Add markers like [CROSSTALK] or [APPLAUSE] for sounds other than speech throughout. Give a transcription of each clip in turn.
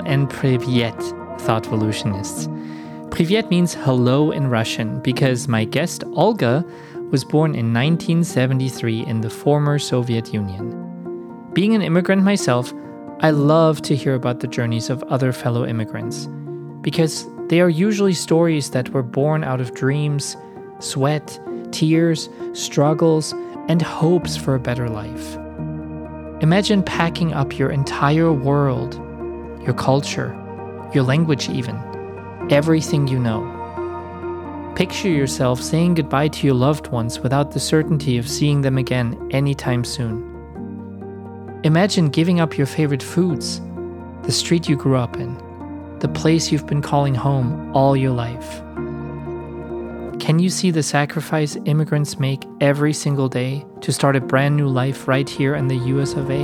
And privyet, thoughtvolutionists. Privyet means hello in Russian because my guest Olga was born in 1973 in the former Soviet Union. Being an immigrant myself, I love to hear about the journeys of other fellow immigrants because they are usually stories that were born out of dreams, sweat, tears, struggles, and hopes for a better life. Imagine packing up your entire world, your culture, your language, even, everything you know. Picture yourself saying goodbye to your loved ones without the certainty of seeing them again anytime soon. Imagine giving up your favorite foods, the street you grew up in, the place you've been calling home all your life. Can you see the sacrifice immigrants make every single day to start a brand new life right here in the US of A?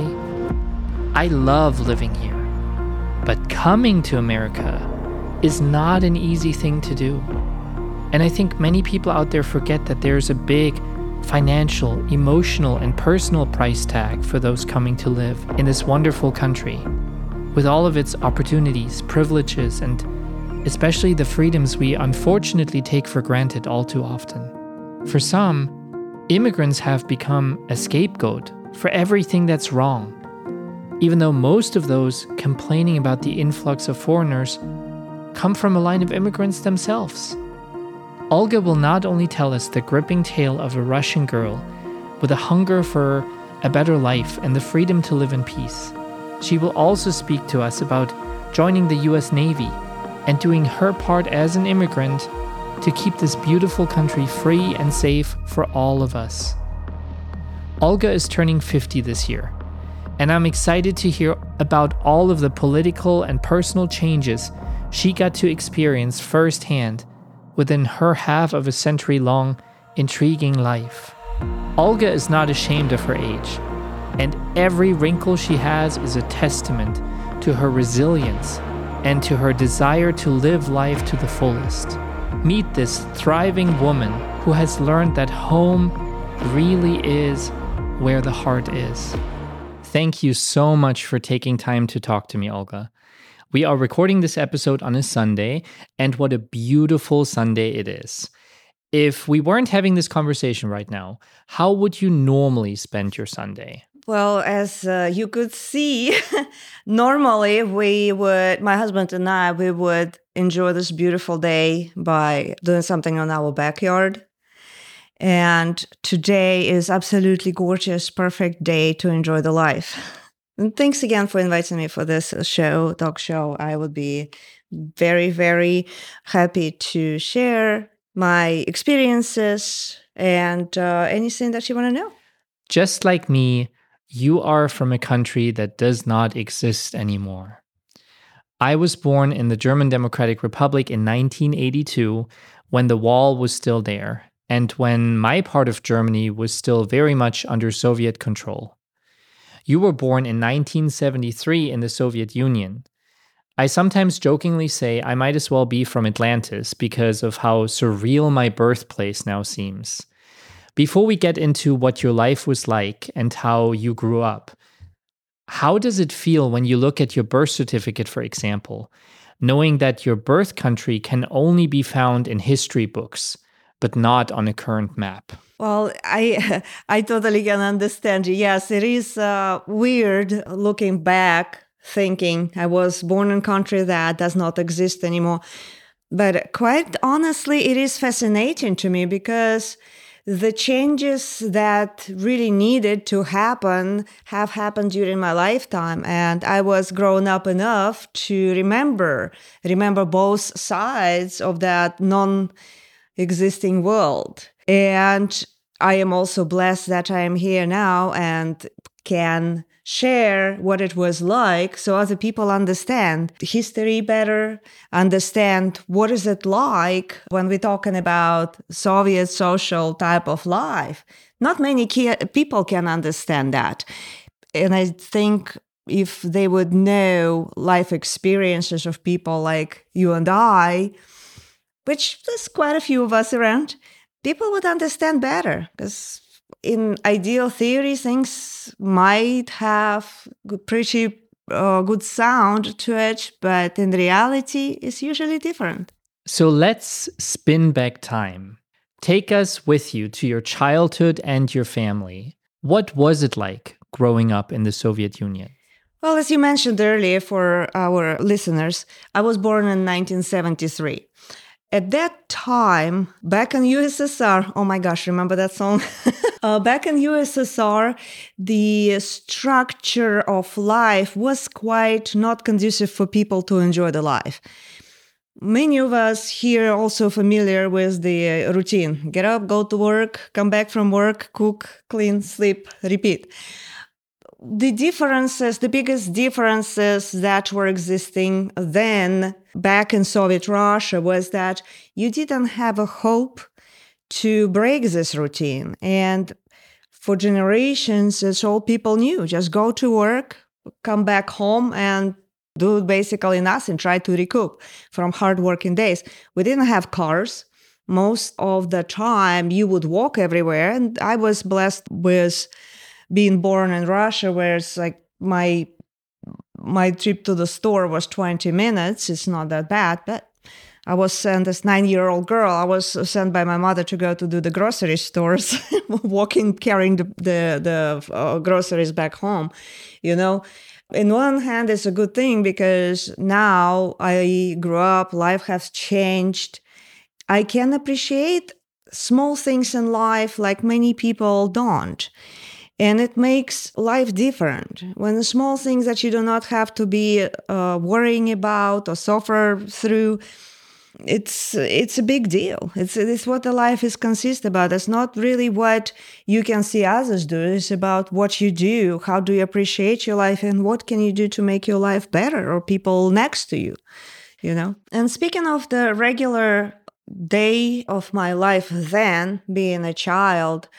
I love living here, but coming to America is not an easy thing to do. And I think many people out there forget that there's a big financial, emotional, and personal price tag for those coming to live in this wonderful country, with all of its opportunities, privileges, and especially the freedoms we unfortunately take for granted all too often. For some, immigrants have become a scapegoat for everything that's wrong, even though most of those complaining about the influx of foreigners come from a line of immigrants themselves. Olga will not only tell us the gripping tale of a Russian girl with a hunger for a better life and the freedom to live in peace, she will also speak to us about joining the US Navy and doing her part as an immigrant to keep this beautiful country free and safe for all of us. Olga is turning 50 this year, and I'm excited to hear about all of the political and personal changes she got to experience firsthand within her half of a century long, intriguing life. Olga is not ashamed of her age, and every wrinkle she has is a testament to her resilience and to her desire to live life to the fullest. Meet this thriving woman who has learned that home really is where the heart is. Thank you so much for taking time to talk to me, Olga. We are recording this episode on a Sunday, and what a beautiful Sunday it is. If we weren't having this conversation right now, how would you normally spend your Sunday? Well, as uh, you could see, [LAUGHS] normally we would, my husband and I, we would enjoy this beautiful day by doing something on our backyard. And today is absolutely gorgeous, perfect day to enjoy the life. And thanks again for inviting me for this uh, show, talk show. I would be very, very happy to share my experiences and uh, anything that you want to know. Just like me, you are from a country that does not exist anymore. I was born in the German Democratic Republic in 1982 when the wall was still there and when my part of Germany was still very much under Soviet control. You were born in 1973 in the Soviet Union. I sometimes jokingly say I might as well be from Atlantis because of how surreal my birthplace now seems. Before we get into what your life was like and how you grew up, how does it feel when you look at your birth certificate, for example, knowing that your birth country can only be found in history books, but not on a current map? Well, I [LAUGHS] I totally can understand you. Yes, it is uh, weird looking back, thinking I was born in a country that does not exist anymore. But quite honestly, it is fascinating to me because the changes that really needed to happen have happened during my lifetime and i was grown up enough to remember remember both sides of that non existing world. And I am also blessed that I am here now and can share what it was like so other people understand history better understand what is it like when we're talking about soviet social type of life. Not many people can understand that. And i think if they would know life experiences of people like you and i which there's quite a few of us around people would understand better because in ideal theory things might have pretty uh, good sound to it, but in reality, it's usually different. So let's spin back time. Take us with you to your childhood and your family. What was it like growing up in the Soviet Union? Well, as you mentioned earlier for our listeners, I was born in 1973. At that time, back in USSR, oh my gosh, remember that song? [LAUGHS] uh, back in USSR, the structure of life was quite not conducive for people to enjoy the life. Many of us here are also familiar with the routine get up, go to work, come back from work, cook, clean, sleep, repeat the differences, the biggest differences that were existing then back in Soviet Russia was that you didn't have a hope to break this routine. And for generations, it's all people knew just go to work, come back home, and do basically nothing, try to recoup from hard working days. We didn't have cars. Most of the time, you would walk everywhere. And I was blessed with being born in Russia, where it's like my my trip to the store was 20 minutes. It's not that bad, but I was sent as nine year old girl. I was sent by my mother to go to do the grocery stores, [LAUGHS] walking, carrying the the, the uh, groceries back home. You know, in one hand, it's a good thing because now I grew up. Life has changed. I can appreciate small things in life like many people don't and it makes life different. When the small things that you do not have to be uh, worrying about or suffer through it's it's a big deal. It's it's what the life is consist about. It's not really what you can see others do. It's about what you do. How do you appreciate your life and what can you do to make your life better or people next to you you know? And speaking of the regular day of my life then being a child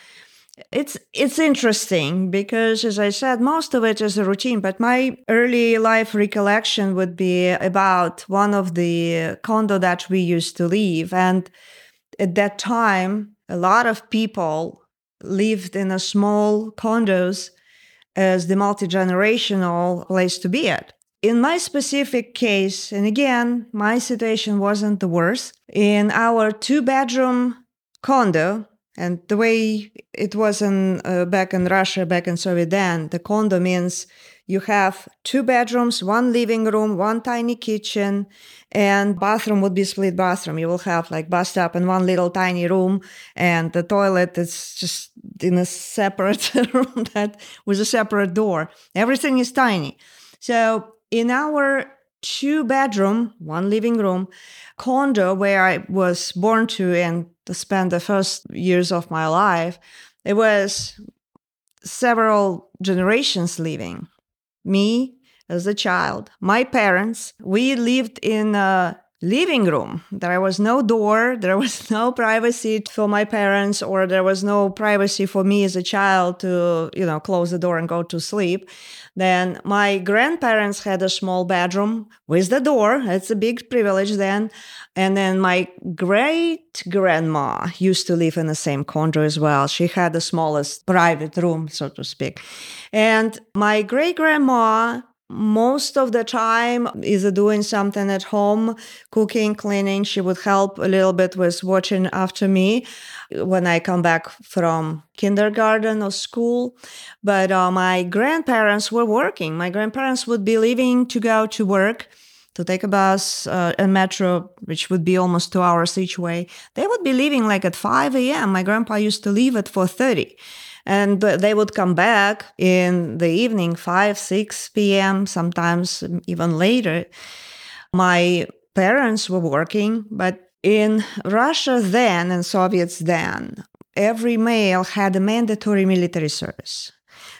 it's it's interesting because as i said most of it is a routine but my early life recollection would be about one of the condo that we used to live. And at that time a lot of people lived in a small condos as the multi-generational place to be at. In my specific case and again my situation wasn't the worst in our two bedroom condo and the way it was in uh, back in Russia, back in Soviet then, the condo means you have two bedrooms, one living room, one tiny kitchen, and bathroom would be split bathroom. You will have like bathtub in one little tiny room, and the toilet is just in a separate [LAUGHS] room that with a separate door. Everything is tiny. So in our two bedroom, one living room condo where I was born to and to spend the first years of my life, it was several generations living. Me as a child, my parents, we lived in a living room. There was no door, [LAUGHS] there was no privacy for my parents, or there was no privacy for me as a child to, you know, close the door and go to sleep. Then my grandparents had a small bedroom with the door. It's a big privilege then. And then my great grandma used to live in the same condo as well. She had the smallest private room, so to speak. And my great grandma most of the time is doing something at home cooking cleaning. She would help a little bit with watching after me when i come back from kindergarten or school. But uh, my grandparents were working. My grandparents would be leaving to go to work to take a bus uh, and metro which would be almost two hours each way. They would be leaving like at 5 a.m my grandpa used to leave at 4.30 and they would come back in the evening 5 6 p.m sometimes even later. My parents were working but in russia then and soviets then every male had a mandatory military service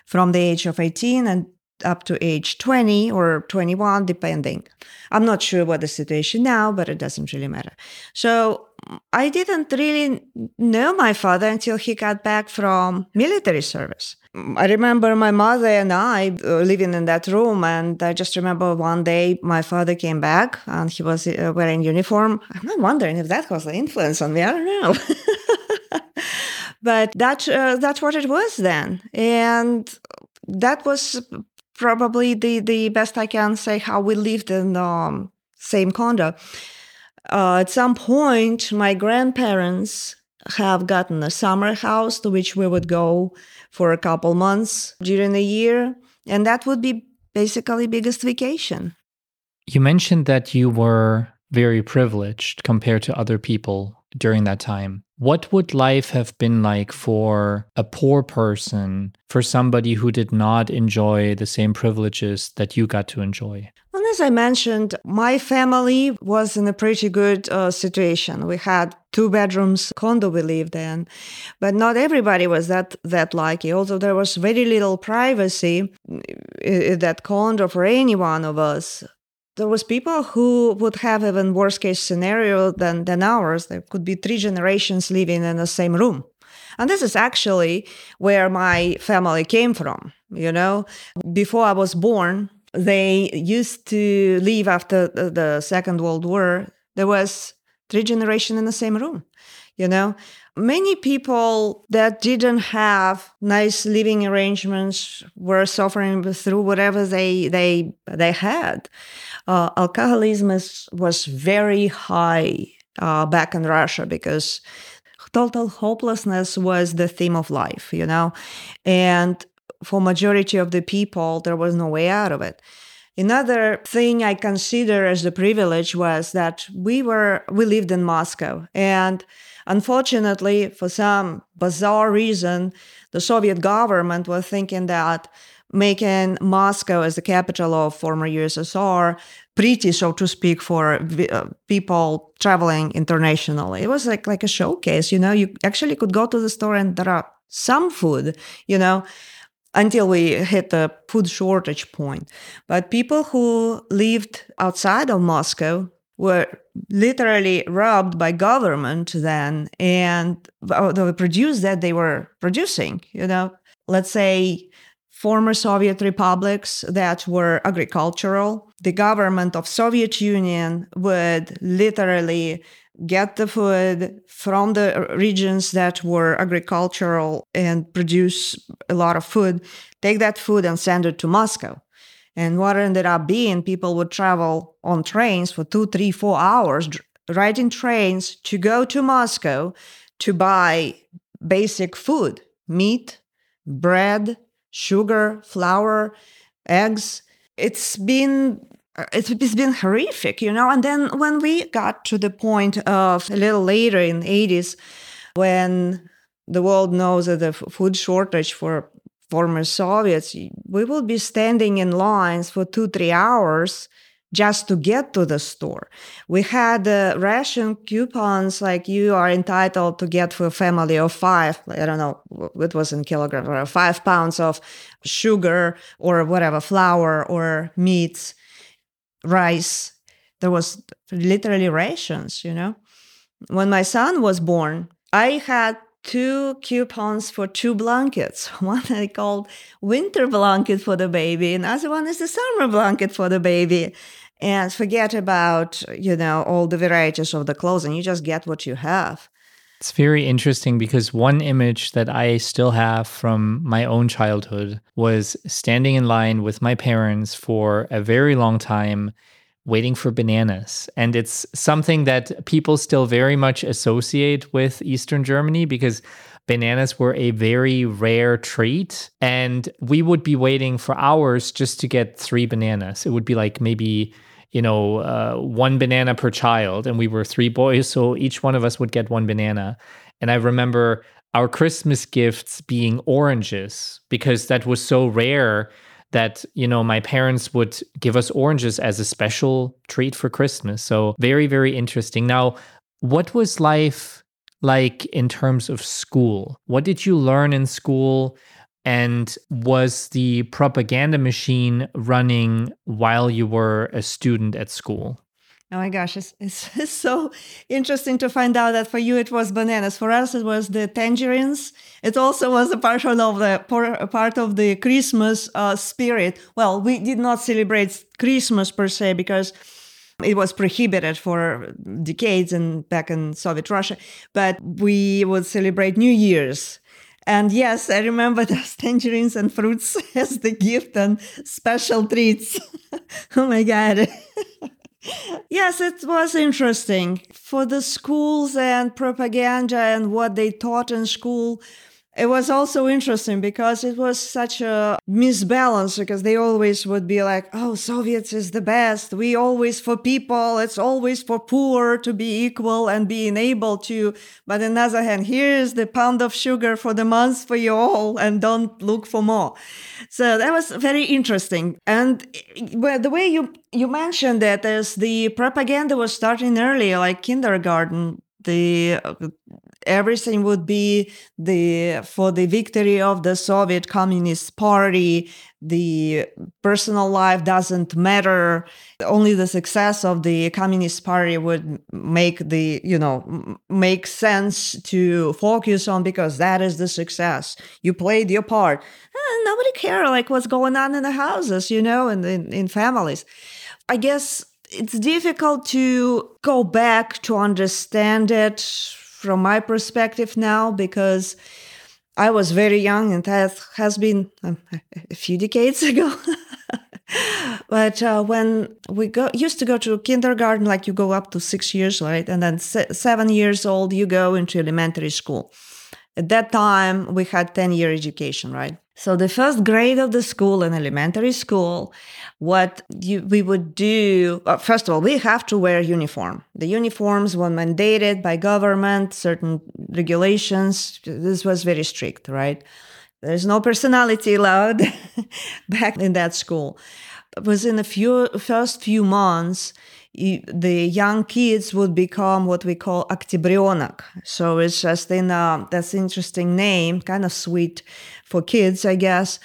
from the age of 18 and up to age 20 or 21 depending. I'm not sure what the situation now but it doesn't really matter. So I didn't really know my father until he got back from military service. I remember my mother and I uh, living in that room, and I just remember one day my father came back and he was uh, wearing uniform. I'm not wondering if that was the influence on me. I don't know. [LAUGHS] but that uh, that's what it was then, and that was probably the, the best I can say how we lived in the um, same condo. Uh, at some point, my grandparents have gotten a summer house to which we would go for a couple months during the year. And that would be basically biggest vacation. You mentioned that you were very privileged compared to other people during that time. What would life have been like for a poor person, for somebody who did not enjoy the same privileges that you got to enjoy? Well, as I mentioned, my family was in a pretty good uh, situation. We had two bedrooms condo we lived in, but not everybody was that that lucky. Although there was very little privacy in that condo for any one of us there was people who would have even worse case scenario than, than ours. There could be three generations living in the same room. And this is actually where my family came from. You know, before I was born, they used to live after the Second World War. There was three generations in the same room. You know, many people that didn't have nice living arrangements were suffering through whatever they they they had uh, alcoholism is, was very high uh, back in Russia because total hopelessness was the theme of life, you know, and for majority of the people, there was no way out of it. Another thing I consider as a privilege was that we were we lived in Moscow, and unfortunately, for some bizarre reason, the Soviet government was thinking that making Moscow as the capital of former USSR pretty, so to speak, for uh, people traveling internationally. It was like like a showcase. You know, you actually could go to the store and there are some food. You know. Until we hit the food shortage point. But people who lived outside of Moscow were literally robbed by government then and the produce that they were producing you know let's say former Soviet republics that were agricultural. The government of Soviet Union would literally get the food from the regions that were agricultural and produce a lot of food, take that food and send it to Moscow. And what ended up being, people would travel on trains for two, three, four hours, riding trains to go to Moscow to buy basic food, meat, bread, sugar, flour, eggs. It's been it's, it's been horrific, you know. And then when we got to the point of a little later in the 80s, when the world knows that the food shortage for former Soviets, we will be standing in lines for two, three hours just to get to the store. We had uh, ration coupons like you are entitled to get for a family of five, I don't know, it was in kilograms, or five pounds of sugar or whatever, flour or meats, rice. There was literally rations, you know. When my son was born, I had two coupons for two blankets. [LAUGHS] One I called winter blanket for the baby, and other one is the summer blanket for the baby. And forget about, you know, all the varieties of the clothes and You just get what you have. It's very interesting because one image that I still have from my own childhood was standing in line with my parents for a very long time waiting for bananas. And it's something that people still very much associate with Eastern Germany because bananas were a very rare treat. And we would be waiting for hours just to get three bananas. It would be like maybe you know, uh, one banana per child, and we were three boys, so each one of us would get one banana. And I remember our Christmas gifts being oranges because that was so rare that you know my parents would give us oranges as a special treat for christmas. So very very interesting. Now what was life like in terms of school? What did you learn in school and was the propaganda machine running while you were a student at school Oh my gosh, it's, [LAUGHS] it's, so interesting to find out that for you it was bananas. For us, it was the tangerines. It also was a part of the part of the Christmas uh, spirit. Well, we did not celebrate Christmas per se because it was prohibited for decades and back in Soviet Russia. But we would celebrate New Year's And yes, I remember [LAUGHS] those tangerines and fruits [LAUGHS] as the gift and special treats. [LAUGHS] oh my God. yes, it was interesting. For the schools and propaganda and what they taught in school, it was also interesting because it was such a misbalance because they always would be like, oh, Soviets is the best. We always for people. It's always for poor to be equal and being able to. But on the other hand, here's the pound of sugar for the month for you all and don't look for more. So that was very interesting. And the way you, you mentioned that as the propaganda was starting early, like kindergarten, the everything would be the for the victory of the Soviet Communist Party. The personal life doesn't matter. Only the success of the Communist Party would make the you know make sense to focus on because that is the success. You played your part. Eh, nobody care like what's going on in the houses, you know, and in, in families. I guess it's difficult to go back to understand it from my perspective now because I was very young and that has been um, [LAUGHS] a few decades ago. [LAUGHS] but uh, when we go, used to go to kindergarten, like you go up to six years, right? And then se- seven years old, you go into elementary school. At that time, we had 10 year education, right? So the first grade of the school in elementary school, what you, we would do, uh, first of all, we have to wear uniform. The uniforms were mandated by government, certain regulations. This was very strict, right? There's no personality allowed [LAUGHS] back in that school. Within the few first few months, the young kids would become what we call октябренок. So it's just in a, that's interesting name, kind of sweet for kids, I guess.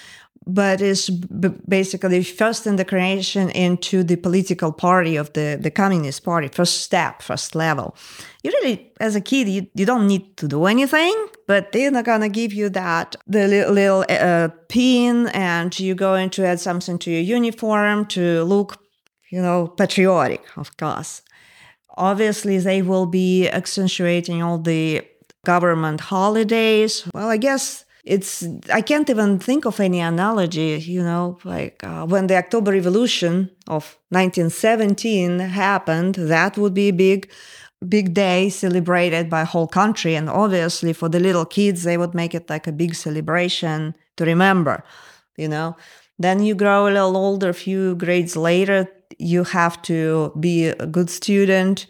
But it's b- basically first integration into the political party of the, the Communist Party, first step, first level. You really, as a kid, you, you don't need to do anything, but they're not gonna give you that the little, little uh, pin, and you're going to add something to your uniform to look you know, patriotic, of course. Obviously, they will be accentuating all the government holidays. Well, I guess it's, I can't even think of any analogy, you know, like uh, when the October Revolution of 1917 happened, that would be a big, big day celebrated by whole country. And obviously, for the little kids, they would make it like a big celebration to remember, you know. Then you grow a little older, a few grades later, you have to be a good student.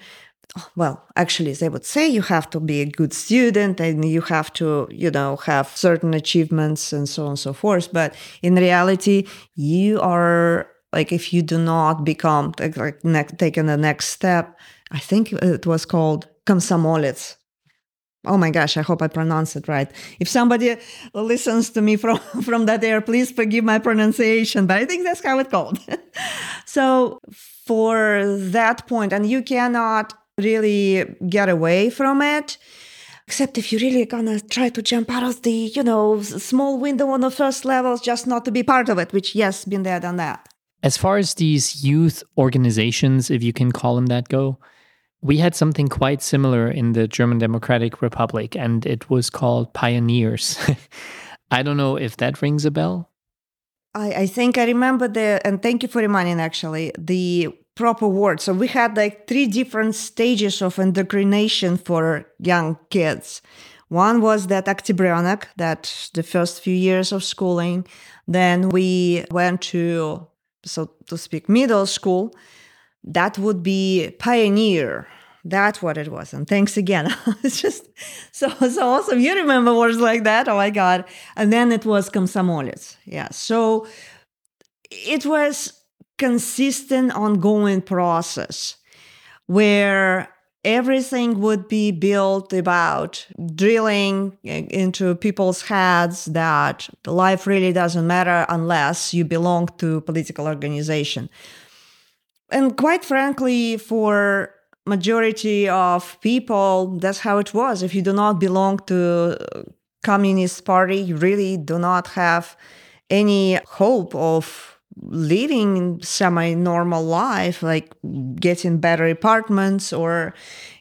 Well, actually, they would say you have to be a good student and you have to, you know, have certain achievements and so on and so forth. But in reality, you are like, if you do not become like, like next, taking the next step, I think it was called komsomolets Oh my gosh, I hope I pronounce it right. If somebody listens to me from, [LAUGHS] from that air, please forgive my pronunciation, but I think that's how it's called. [LAUGHS] so, for that point, and you cannot really get away from it, except if you're really gonna try to jump out of the, you know, small window on the first levels just not to be part of it, which, yes, been there, done that. As far as these youth organizations, if you can call them that, go, we had something quite similar in the German Democratic Republic, and it was called Pioneers. [LAUGHS] I don't know if that rings a bell. I, I think I remember the, and thank you for reminding actually, the proper word. So we had like three different stages of indoctrination for young kids. One was that Actibrionic, that the first few years of schooling. Then we went to, so to speak, middle school. That would be pioneer. That's what it was. And thanks again. [LAUGHS] it's just so so awesome. You remember words like that? Oh my God. And then it was Komsomolets. Yeah. So it was consistent ongoing process where everything would be built about drilling eh, into people's heads that life really doesn't matter unless you belong to political organization. And quite frankly for majority of people that's how it was. If you do not belong to uh, communist party you really do not have any hope of leading semi normal life, like getting better apartments or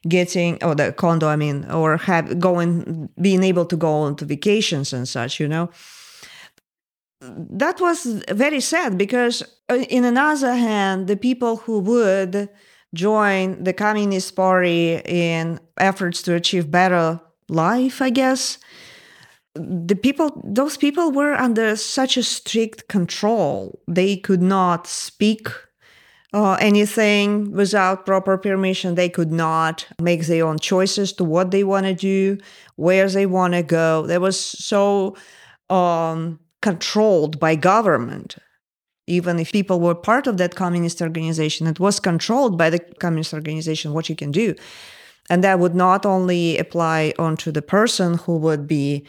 getting, or the condo, I mean, or have going, being able to go on to vacations and such, you know. That was very sad because, uh, in another hand, the people who would join the Communist Party in efforts to achieve better life, I guess, the people those people were under such a strict control. They could not speak uh, anything without proper permission. They could not make their own choices to what they want to do where they want to go. They was so um, controlled by government. Even if people were part of that communist organization it was controlled by the communist organization what you can do and that would not only apply onto the person who would be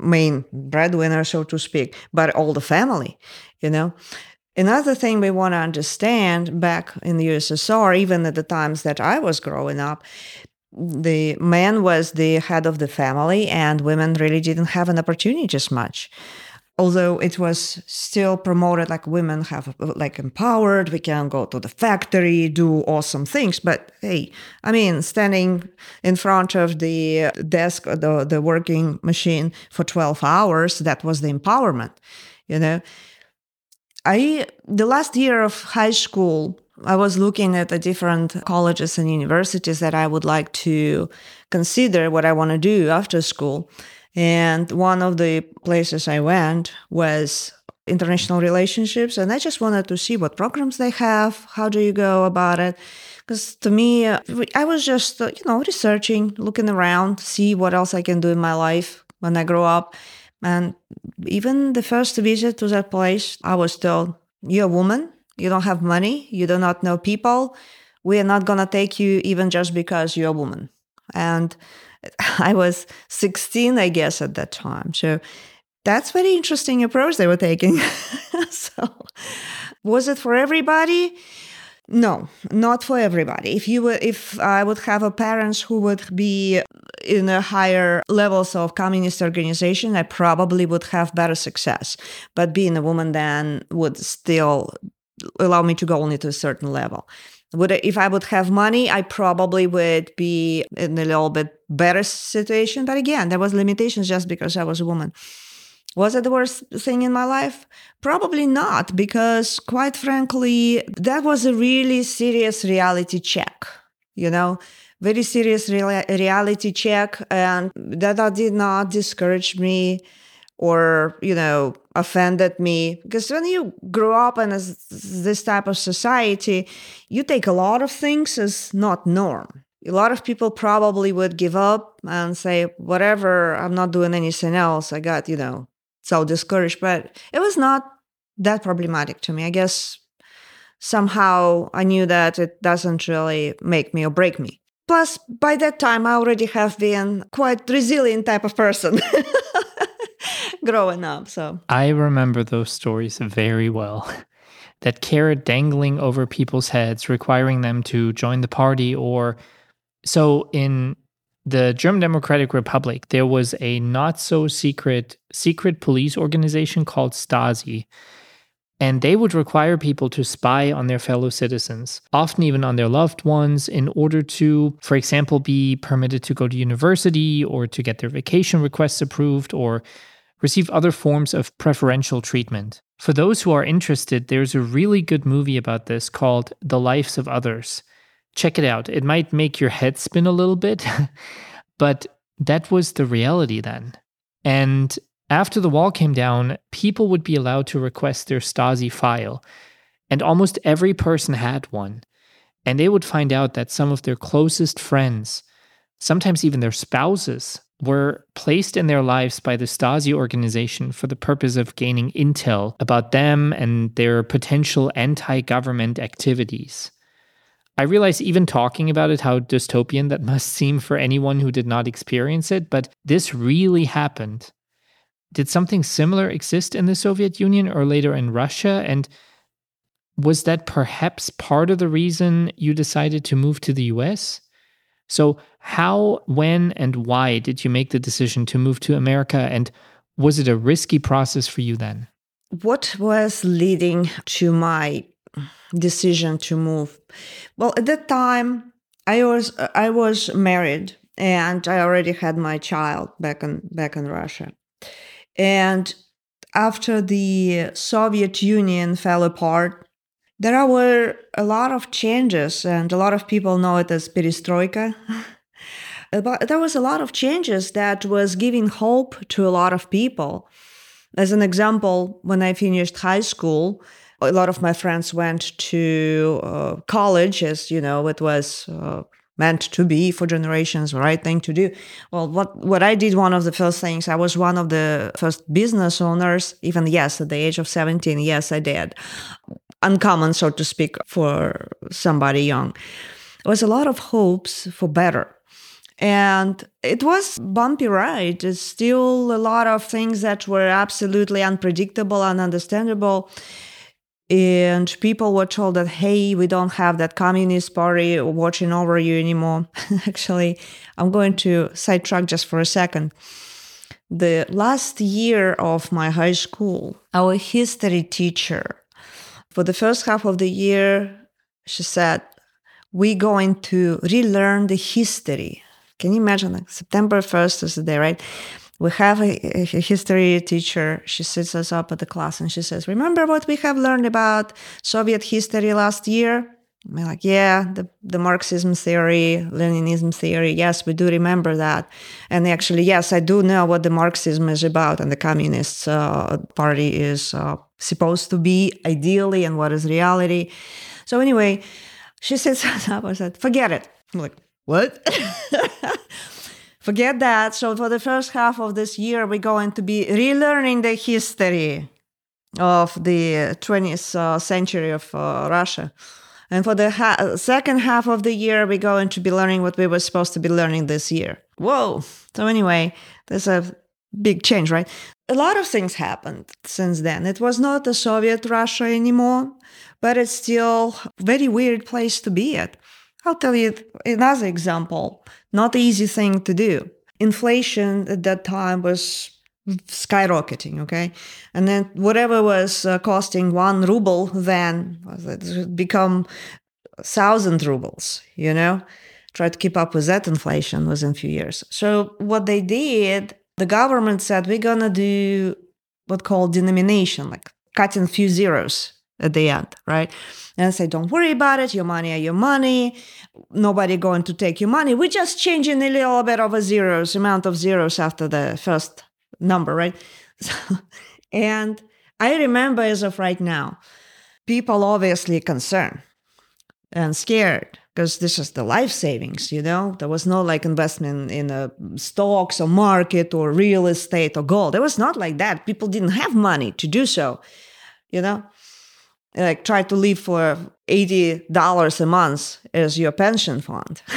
main breadwinner so to speak but all the family you know? Another thing we want to understand back in the ussr even at the times that i was growing up the man was the head of the family and women really didn't have an opportunity as much although it was still promoted like women have like empowered we can go to the factory do awesome things. But hey i mean standing in front of the desk the, the working machine for 12 hours that was the empowerment you know? I the last year of high school i was looking at the different colleges and universities that i would like to consider what i want to do after school and one of the places I went was international relationships. And I just wanted to see what programs they have. How do you go about it? Because to me, uh, I was just, uh, you know, researching, looking around, see what else I can do in my life when I grow up. And even the first visit to that place, I was told, You're a woman, you don't have money, you do not know people. We are not going to take you even just because you're a woman. And [LAUGHS] I was 16, I guess, at that time. So that's very interesting approach they were taking. [LAUGHS] so was it for everybody? No, not for everybody. If you were, if I would have a parents who would be in a higher levels of communist organization, I probably would have better success. But being a woman then would still allow me to go only to a certain level. Would if I would have money, I probably would be in a little bit better situation. But again, there was limitations just because I was a woman. Was it the worst thing in my life? Probably not, because quite frankly, that was a really serious reality check. You know, very serious reality check, and that did not discourage me or you know offended me. Because when you grow up in this type of society you take a lot of things as not norm. A lot of people probably would give up and say whatever i'm not doing anything else. I got you know so discouraged but it was not that problematic to me. I guess somehow i knew that it doesn't really make me or break me. Plus by that time i already have been quite resilient type of person [LAUGHS] growing up. So I remember those stories very well. [LAUGHS] that carrot dangling over people's heads, requiring them to join the party or so in the German Democratic Republic, there was a not so secret secret police organization called Stasi. And they would require people to spy on their fellow citizens, often even on their loved ones, in order to, for example, be permitted to go to university or to get their vacation requests approved or receive other forms of preferential treatment. For those who are interested, there's a really good movie about this called The Lives of Others. Check it out. It might make your head spin a little bit, [LAUGHS] but that was the reality then. And after the wall came down, people would be allowed to request their Stasi file, and almost every person had one. And they would find out that some of their closest friends, sometimes even their spouses, were placed in their lives by the Stasi organization for the purpose of gaining intel about them and their potential anti government activities. I realize even talking about it how dystopian that must seem for anyone who did not experience it, but this really happened. Did something similar exist in the Soviet Union or later in Russia? And was that perhaps part of the reason you decided to move to the US? So, how, when, and why did you make the decision to move to America? And was it a risky process for you then? what was leading to my decision to move? Well, at that time, I was I was married and I already had my child back in back in Russia. And after the Soviet Union fell apart, there were a lot of changes, and a lot of people know it as perestroika. [LAUGHS] but there was a lot of changes that was giving hope to a lot of people. As an example, when I finished high school, a lot of my friends went to uh, college, as you know, it was uh, meant to be for generations, the right thing to do. Well, what what I did, one of the first things, I was one of the first business owners. Even yes, at the age of seventeen, yes, I did. Uncommon, so to speak, for somebody young. There was a lot of hopes for better and it was bumpy ride. It's still a lot of things that were absolutely unpredictable and understandable. And people were told that, hey, we don't have that communist party watching over you anymore. [LAUGHS] Actually, I'm going to sidetrack just for a second. The last year of my high school, our history teacher, for the first half of the year, she said, we're going to relearn the history can you imagine? Like September 1st is the day, right? We have a, a, history teacher. She sits us up at the class and she says, Remember what we have learned about Soviet history last year? I'm like, yeah, the, the Marxism theory, Leninism theory. Yes, we do remember that. And actually, yes, I do know what the Marxism is about and the Communist uh, Party is uh, supposed to be ideally and what is reality. So, anyway, she sits [LAUGHS] us up and said, forget it. I'm like, what? [LAUGHS] Forget that. So, for the first half of this year, we're going to be relearning the history of the 20th uh, century of uh, Russia. And for the ha- second half of the year, we're going to be learning what we were supposed to be learning this year. Whoa. So, anyway, there's a big change, right? A lot of things happened since then. It was not the Soviet Russia anymore, but it's still a very weird place to be at. I'll tell you another example. Not easy thing to do. Inflation at that time was skyrocketing, okay? And then whatever was uh, costing one ruble then it become thousand rubles, you know? Try to keep up with that inflation within a few years. So what they did, the government said, we're gonna do what called denomination, like cutting few zeros at the end, right? And say, don't worry about it. Your money are your money. Nobody going to take your money. We're just changing a little bit of a zeros, amount of zeros after the first number, right? [LAUGHS] So, and I remember as of right now, people obviously concerned and scared because this is the life savings, you know? There was no like investment in a stocks or market or real estate or gold. It was not like that. People didn't have money to do so, you know? Like try to live for $80 a month as your pension fund. [LAUGHS]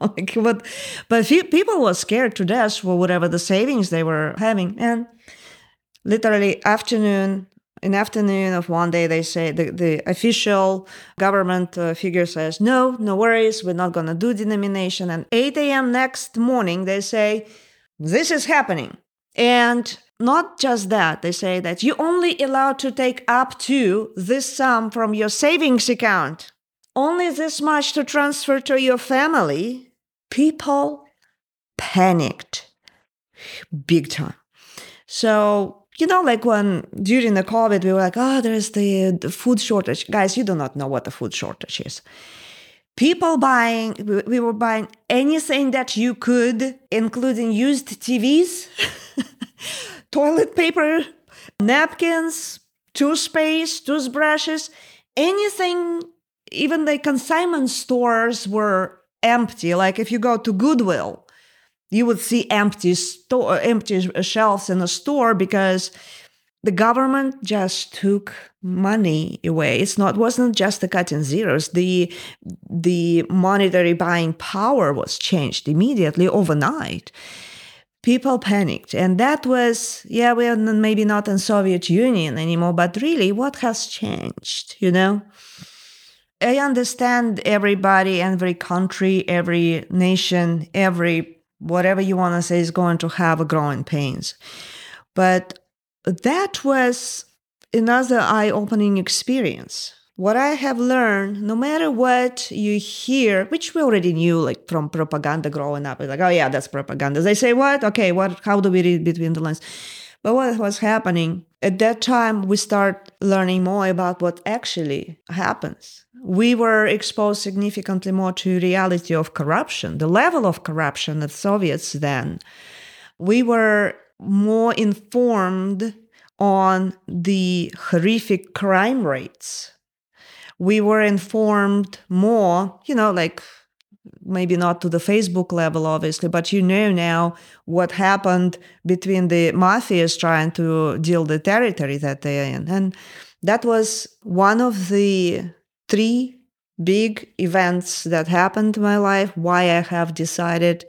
[LAUGHS] like, but but people were scared to death for whatever the savings they were having. And literally afternoon, in afternoon of one day, they say the, the official government uh, figure says, no, no worries, we're not going to do denomination. And 8 a.m. next morning, they say, this is happening. And not just that, they say that you're only allowed to take up to this sum from your savings account, only this much to transfer to your family. People panicked big time. So, you know, like when during the COVID, we were like, oh, there's the, the food shortage. Guys, you do not know what the food shortage is people buying we were buying anything that you could including used tvs [LAUGHS] toilet paper, napkins, toothpaste, toothbrushes, anything, even the consignment stores were empty. Like if you go to Goodwill, you would see empty store, empty shelves in a store because the government just took money away. It's not wasn't just the cutting zeros. The the monetary buying power was changed immediately overnight people panicked. And that was yeah we're maybe not in soviet union anymore but really what has changed you know? I understand everybody every country every nation every whatever you want to say is going to have a growing pains. But that was another eye opening experience. What I have learned, no matter what you hear, which we already knew, like from propaganda growing up, it's like, oh yeah, that's propaganda. They say what? Okay, what? How do we read between the lines? But what was happening at that time, we start learning more about what actually happens. We were exposed significantly more to reality of corruption, the level of corruption of Soviets then. We were more informed on the horrific crime rates. We were informed more, you know, like maybe not to the Facebook level, obviously, but you know now what happened between the mafias trying to deal the territory that they're in. And that was one of the three big events that happened in my life, why I have decided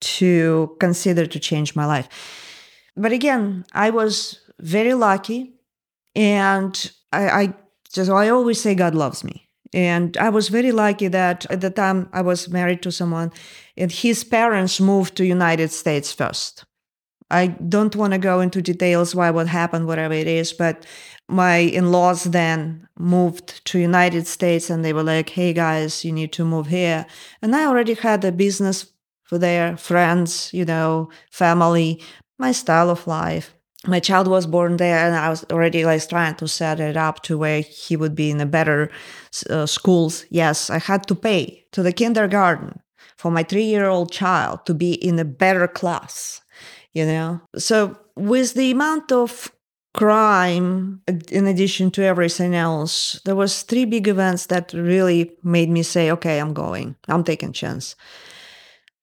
to consider to change my life. But again, I was very lucky and I, I just I always say God loves me. And I was very lucky that at the time I was married to someone and his parents moved to United States first. I don't want to go into details why what happened, whatever it is, but my in-laws then moved to United States and they were like, hey guys, you need to move here. And I already had a business for their friends, you know, family, my style of life my child was born there and i was already like trying to set it up to where he would be in a better uh, schools. Yes i had to pay to the kindergarten for my three year old child to be in a better class you know? So with the amount of crime in addition to everything else there was three big events that really made me say okay i'm going. I'm taking chance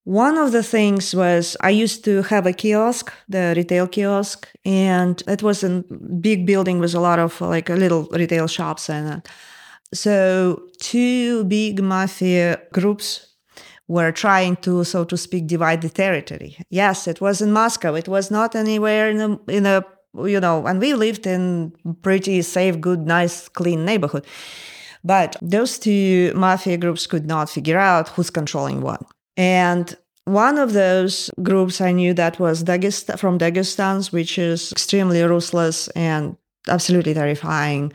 one of the things was I used to have a kiosk, the retail kiosk, and it was a big building with a lot of like a little retail shops in it. Uh, so two big mafia groups were trying to, so to speak, divide the territory. Yes, it was in Moscow. It was not anywhere in a, in a you know, and we lived in pretty safe, good, nice, clean neighborhood. But those two mafia groups could not figure out who's controlling what. And one of those groups I knew that was Dagestan, from Dagestan, which is extremely ruthless and absolutely terrifying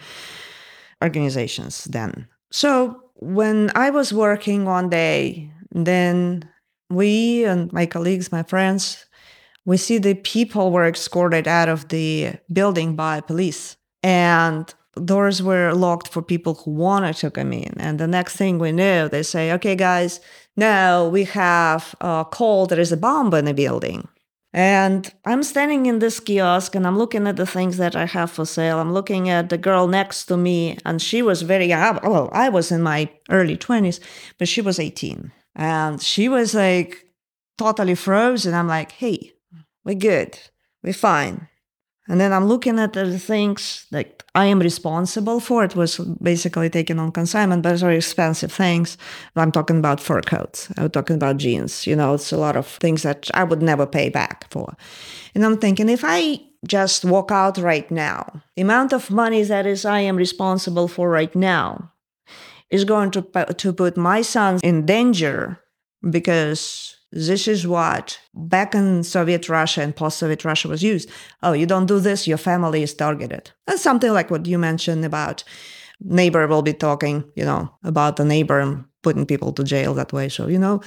organizations then. So when I was working one day, then we and my colleagues, my friends, we see the people were escorted out of the building by police. And doors were locked for people who wanted to come in. And the next thing we knew, they say, okay, guys, now we have a call there is a bomb in the building. And I'm standing in this kiosk and I'm looking at the things that I have for sale. I'm looking at the girl next to me, and she was very. Well, I was in my early 20s, but she was 18. And she was like totally frozen. I'm like, hey, we're good. We're fine. And then I'm looking at the things that I am responsible for. It was basically taken on consignment, but it's very expensive things. I'm talking about fur coats. I'm talking about jeans. You know, it's a lot of things that I would never pay back for. And I'm thinking if I just walk out right now, the amount of money that is I am responsible for right now is going to, to put my sons in danger because this is what back in Soviet Russia and post Soviet Russia was used. Oh, you don't do this, your family is targeted. And something like what you mentioned about neighbor will be talking, you know, about the neighbor and putting people to jail that way. So, you know,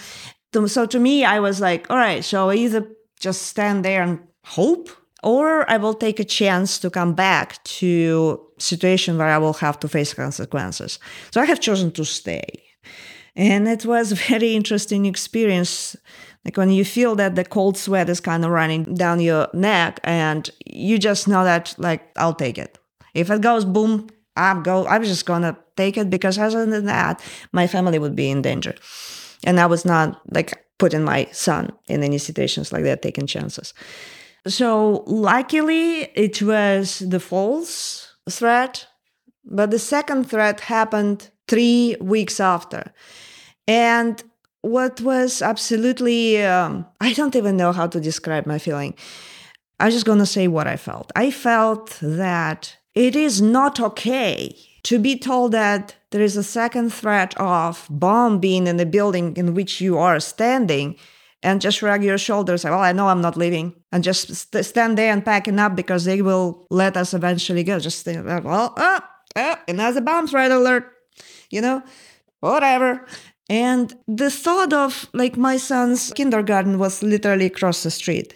so to me, I was like, all right, so I either just stand there and hope or I will take a chance to come back to situation where I will have to face consequences. So I have chosen to stay. And it was a [LAUGHS] very interesting experience. Like when you feel that the cold sweat is kind of running down your neck and you just know that like I'll take it. If it goes boom, I'm go I'm just gonna take it because other than that, my family would be in danger. And I was not like putting my son in any situations like that, taking chances. So luckily it was the false threat, but the second threat happened three weeks after. And what was absolutely, um, I don't even know how to describe my feeling. I'm just going to say what I felt. I felt that it is not okay to be told that there is a second threat of bomb being in the building in which you are standing and just shrug your shoulders. Well, I know I'm not leaving. and just st- stand there and packing up because they will let us eventually go. Just think, well, oh, oh, another bomb threat alert, you know, whatever. And the thought of like my son's kindergarten was literally across the street.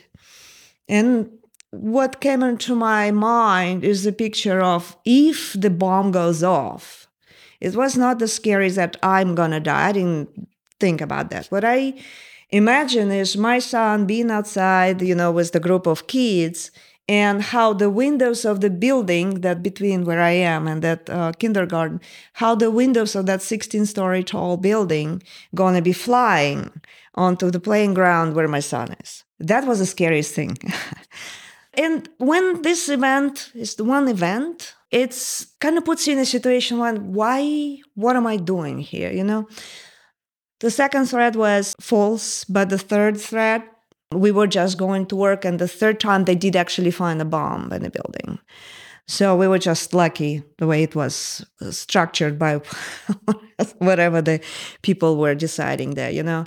And what came into my mind is the picture of if the bomb goes off. It was not the scary that I'm gonna die. I didn't think about that. What I imagine is my son being outside, you know, with the group of kids and how the windows of the building that between where I am and that uh, kindergarten, how the windows of that 16 story tall building gonna be flying onto the playing ground where my son is. That was the scariest thing. [LAUGHS] and when this event is the one event, it's kind of puts you in a situation when why what am I doing here, you know? The second thread was false, but the third thread we were just going to work and the third time they did actually find a bomb in the building. So we were just lucky the way it was uh, structured by [LAUGHS] whatever the people were deciding there you know?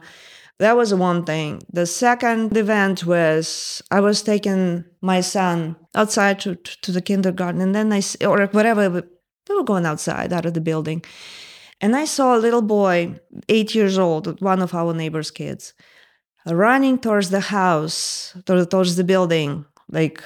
That was one thing. The second event was i was taking my son outside to, to the kindergarten and then i or whatever we were going outside out of the building. And i saw a little boy eight years old one of our neighbor's kids running towards the house, towards the building. Like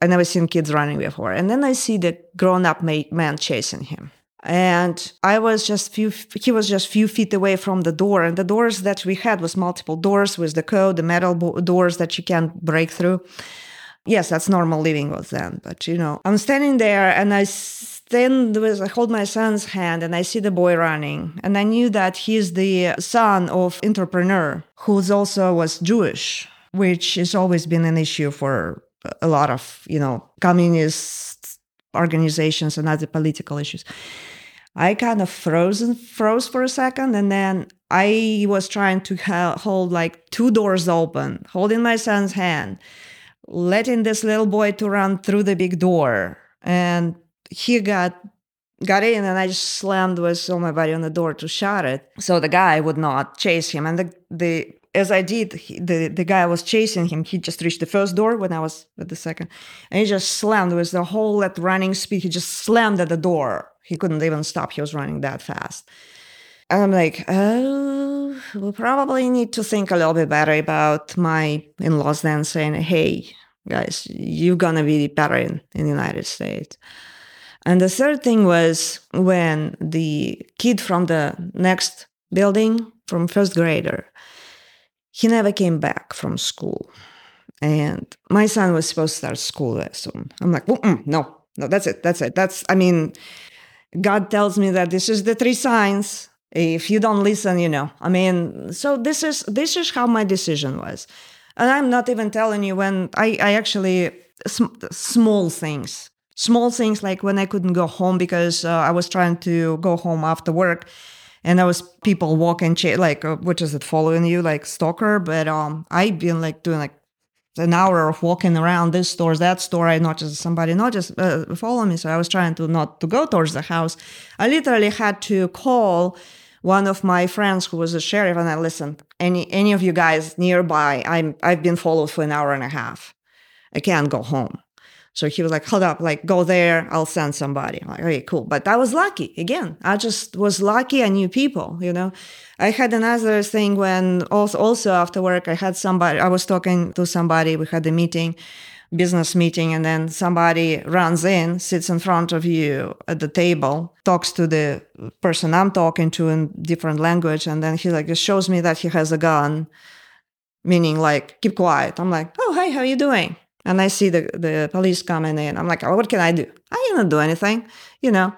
I never seen kids running before. And then I see the grown-up man chasing him. And I was just few he was just few feet away from the door. And the doors that we had was multiple doors with the code, the metal doors that you can't break through. Yes, that's normal living was then. But you know, I'm standing there and I then was, I hold my son's hand and I see the boy running. And I knew that he's the son of entrepreneur who's also was Jewish, which has always been an issue for a lot of, you know, communist organizations and other political issues. I kind of frozen froze for a second and then I was trying to hold like two doors open, holding my son's hand, letting this little boy to run through the big door and he got got in and I just slammed with all my body on the door to shut it so the guy would not chase him. And the, the as I did, he, the, the guy was chasing him. He just reached the first door when I was at the second. And he just slammed with the whole at running speed. He just slammed at the door. He couldn't even stop. He was running that fast. And I'm like, oh, we probably need to think a little bit better about my in laws then saying, hey, guys, you're going to be better in, in the United States. And the third thing was when the kid from the next building, from first grader, he never came back from school. And my son was supposed to start school soon. I'm like, no, no, that's it. That's it. That's, I mean, God tells me that this is the three signs. If you don't listen, you know. I mean, so this is this is how my decision was, and I'm not even telling you when I I actually sm- small things small things like when I couldn't go home because uh, I was trying to go home after work and there was people walking like uh, which is it following you like stalker? But um I've been like doing like an hour of walking around this store that store I noticed somebody not just uh, follow me. So I was trying to not to go towards the house. I literally had to call one of my friends who was a sheriff and I listened. Any any of you guys nearby I'm I've been followed for an hour and a half. I can't go home so he was like, hold up, like go there, I'll send somebody. I'm like, okay, cool. But I was lucky. Again, I just was lucky I knew people, you know. I had another thing when also also after work I had somebody I was talking to somebody, we had a meeting, business meeting, and then somebody runs in, sits in front of you at the table, talks to the person I'm talking to in different language, and then he like just shows me that he has a gun, meaning like keep quiet. I'm like, oh hey, how you doing? And I see the, the police coming in. I'm like, oh, what can I do? I cannot do anything, you know.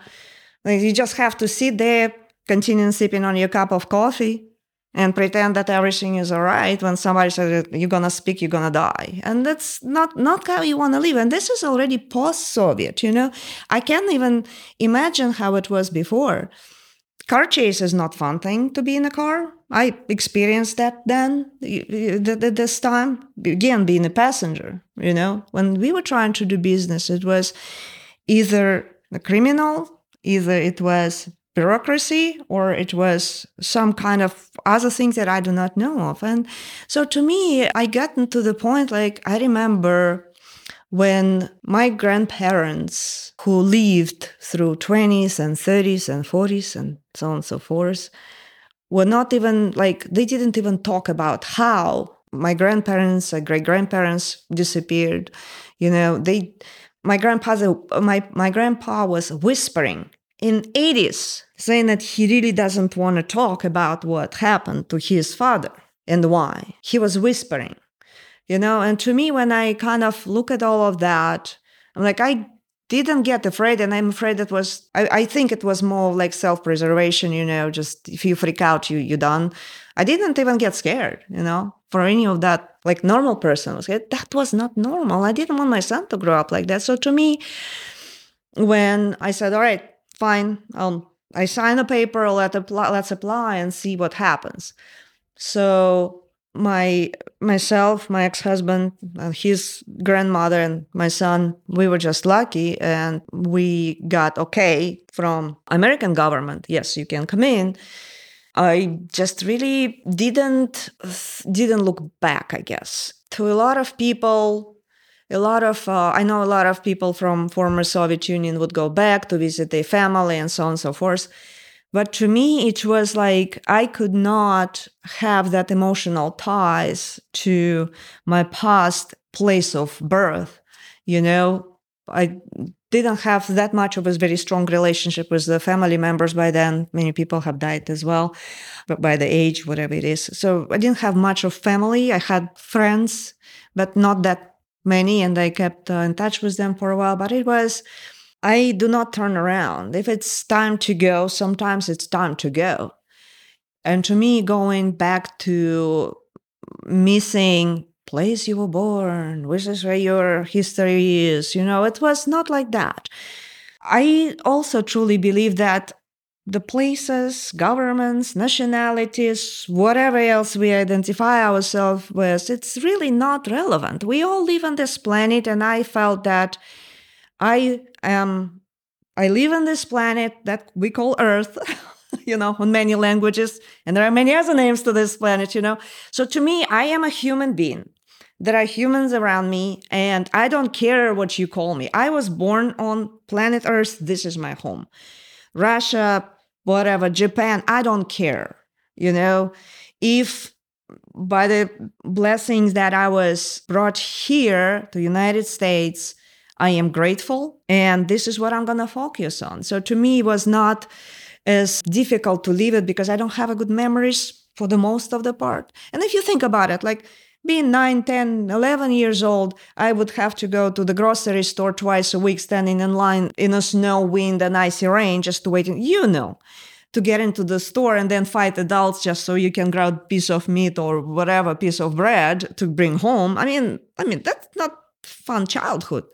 Like you just have to sit there, continue sipping on your cup of coffee, and pretend that everything is all right. When somebody says you're gonna speak, you're gonna die, and that's not not how you want to live. And this is already post-Soviet, you know. I can't even imagine how it was before. Car chase is not fun thing to be in a car I experienced that then, this time, again, being a passenger. You know, when we were trying to do business, it was either a criminal, either it was bureaucracy or it was some kind of other things that I do not know of. And so to me, I gotten to the point like I remember when my grandparents who lived through 20s and 30s and 40s and so on and so forth were not even like they didn't even talk about how my grandparents and great grandparents disappeared. You know they my grandfather my my grandpa was whispering in 80s saying that he really doesn't want to talk about what happened to his father and why. He was whispering you know? And to me when i kind of look at all of that i'm like i didn't get afraid and i'm afraid it was i, I think it was more like self-preservation you know just if you freak out you you done. I didn't even get scared you know for any of that like normal person was that was not normal. I didn't want my son to grow up like that. So to me when i said all right fine um i sign a paper let apply, let's apply and see what happens. So my myself my ex-husband uh, his grandmother and my son we were just lucky and we got okay from american government. Yes you can come in. I just really didn't didn't look back i guess to a lot of people a lot of uh, i know a lot of people from former soviet union would go back to visit their family and so on and so forth but to me, it was like I could not have that emotional ties to my past place of birth. You know, I didn't have that much of a very strong relationship with the family members by then. Many people have died as well, but by the age, whatever it is. So I didn't have much of family. I had friends, but not that many. And I kept uh, in touch with them for a while. But it was, I do not turn around. If it's time to go, sometimes it's time to go. And to me, going back to missing place you were born, which is where your history is, you know, it was not like that. I also truly believe that the places, governments, nationalities, whatever else we identify ourselves with, it's really not relevant. We all live on this planet, and I felt that I am I live on this planet that we call Earth, [LAUGHS] you know, in many languages, and there are many other names to this planet, you know. So to me, I am a human being. There are humans around me, and I don't care what you call me. I was born on planet Earth. This is my home. Russia, whatever, Japan, I don't care. You know, if by the blessings that I was brought here to United States, I am grateful, and this is what I'm going to focus on. So to me, it was not as difficult to leave it because I don't have a good memories for the most of the part. And if you think about it, like being 9, 10, 11 years old, I would have to go to the grocery store twice a week, standing in line in a snow, wind, and icy rain just to wait. You know, to get into the store and then fight adults just so you can grab a piece of meat or whatever piece of bread to bring home. I mean, I mean that's not fun childhood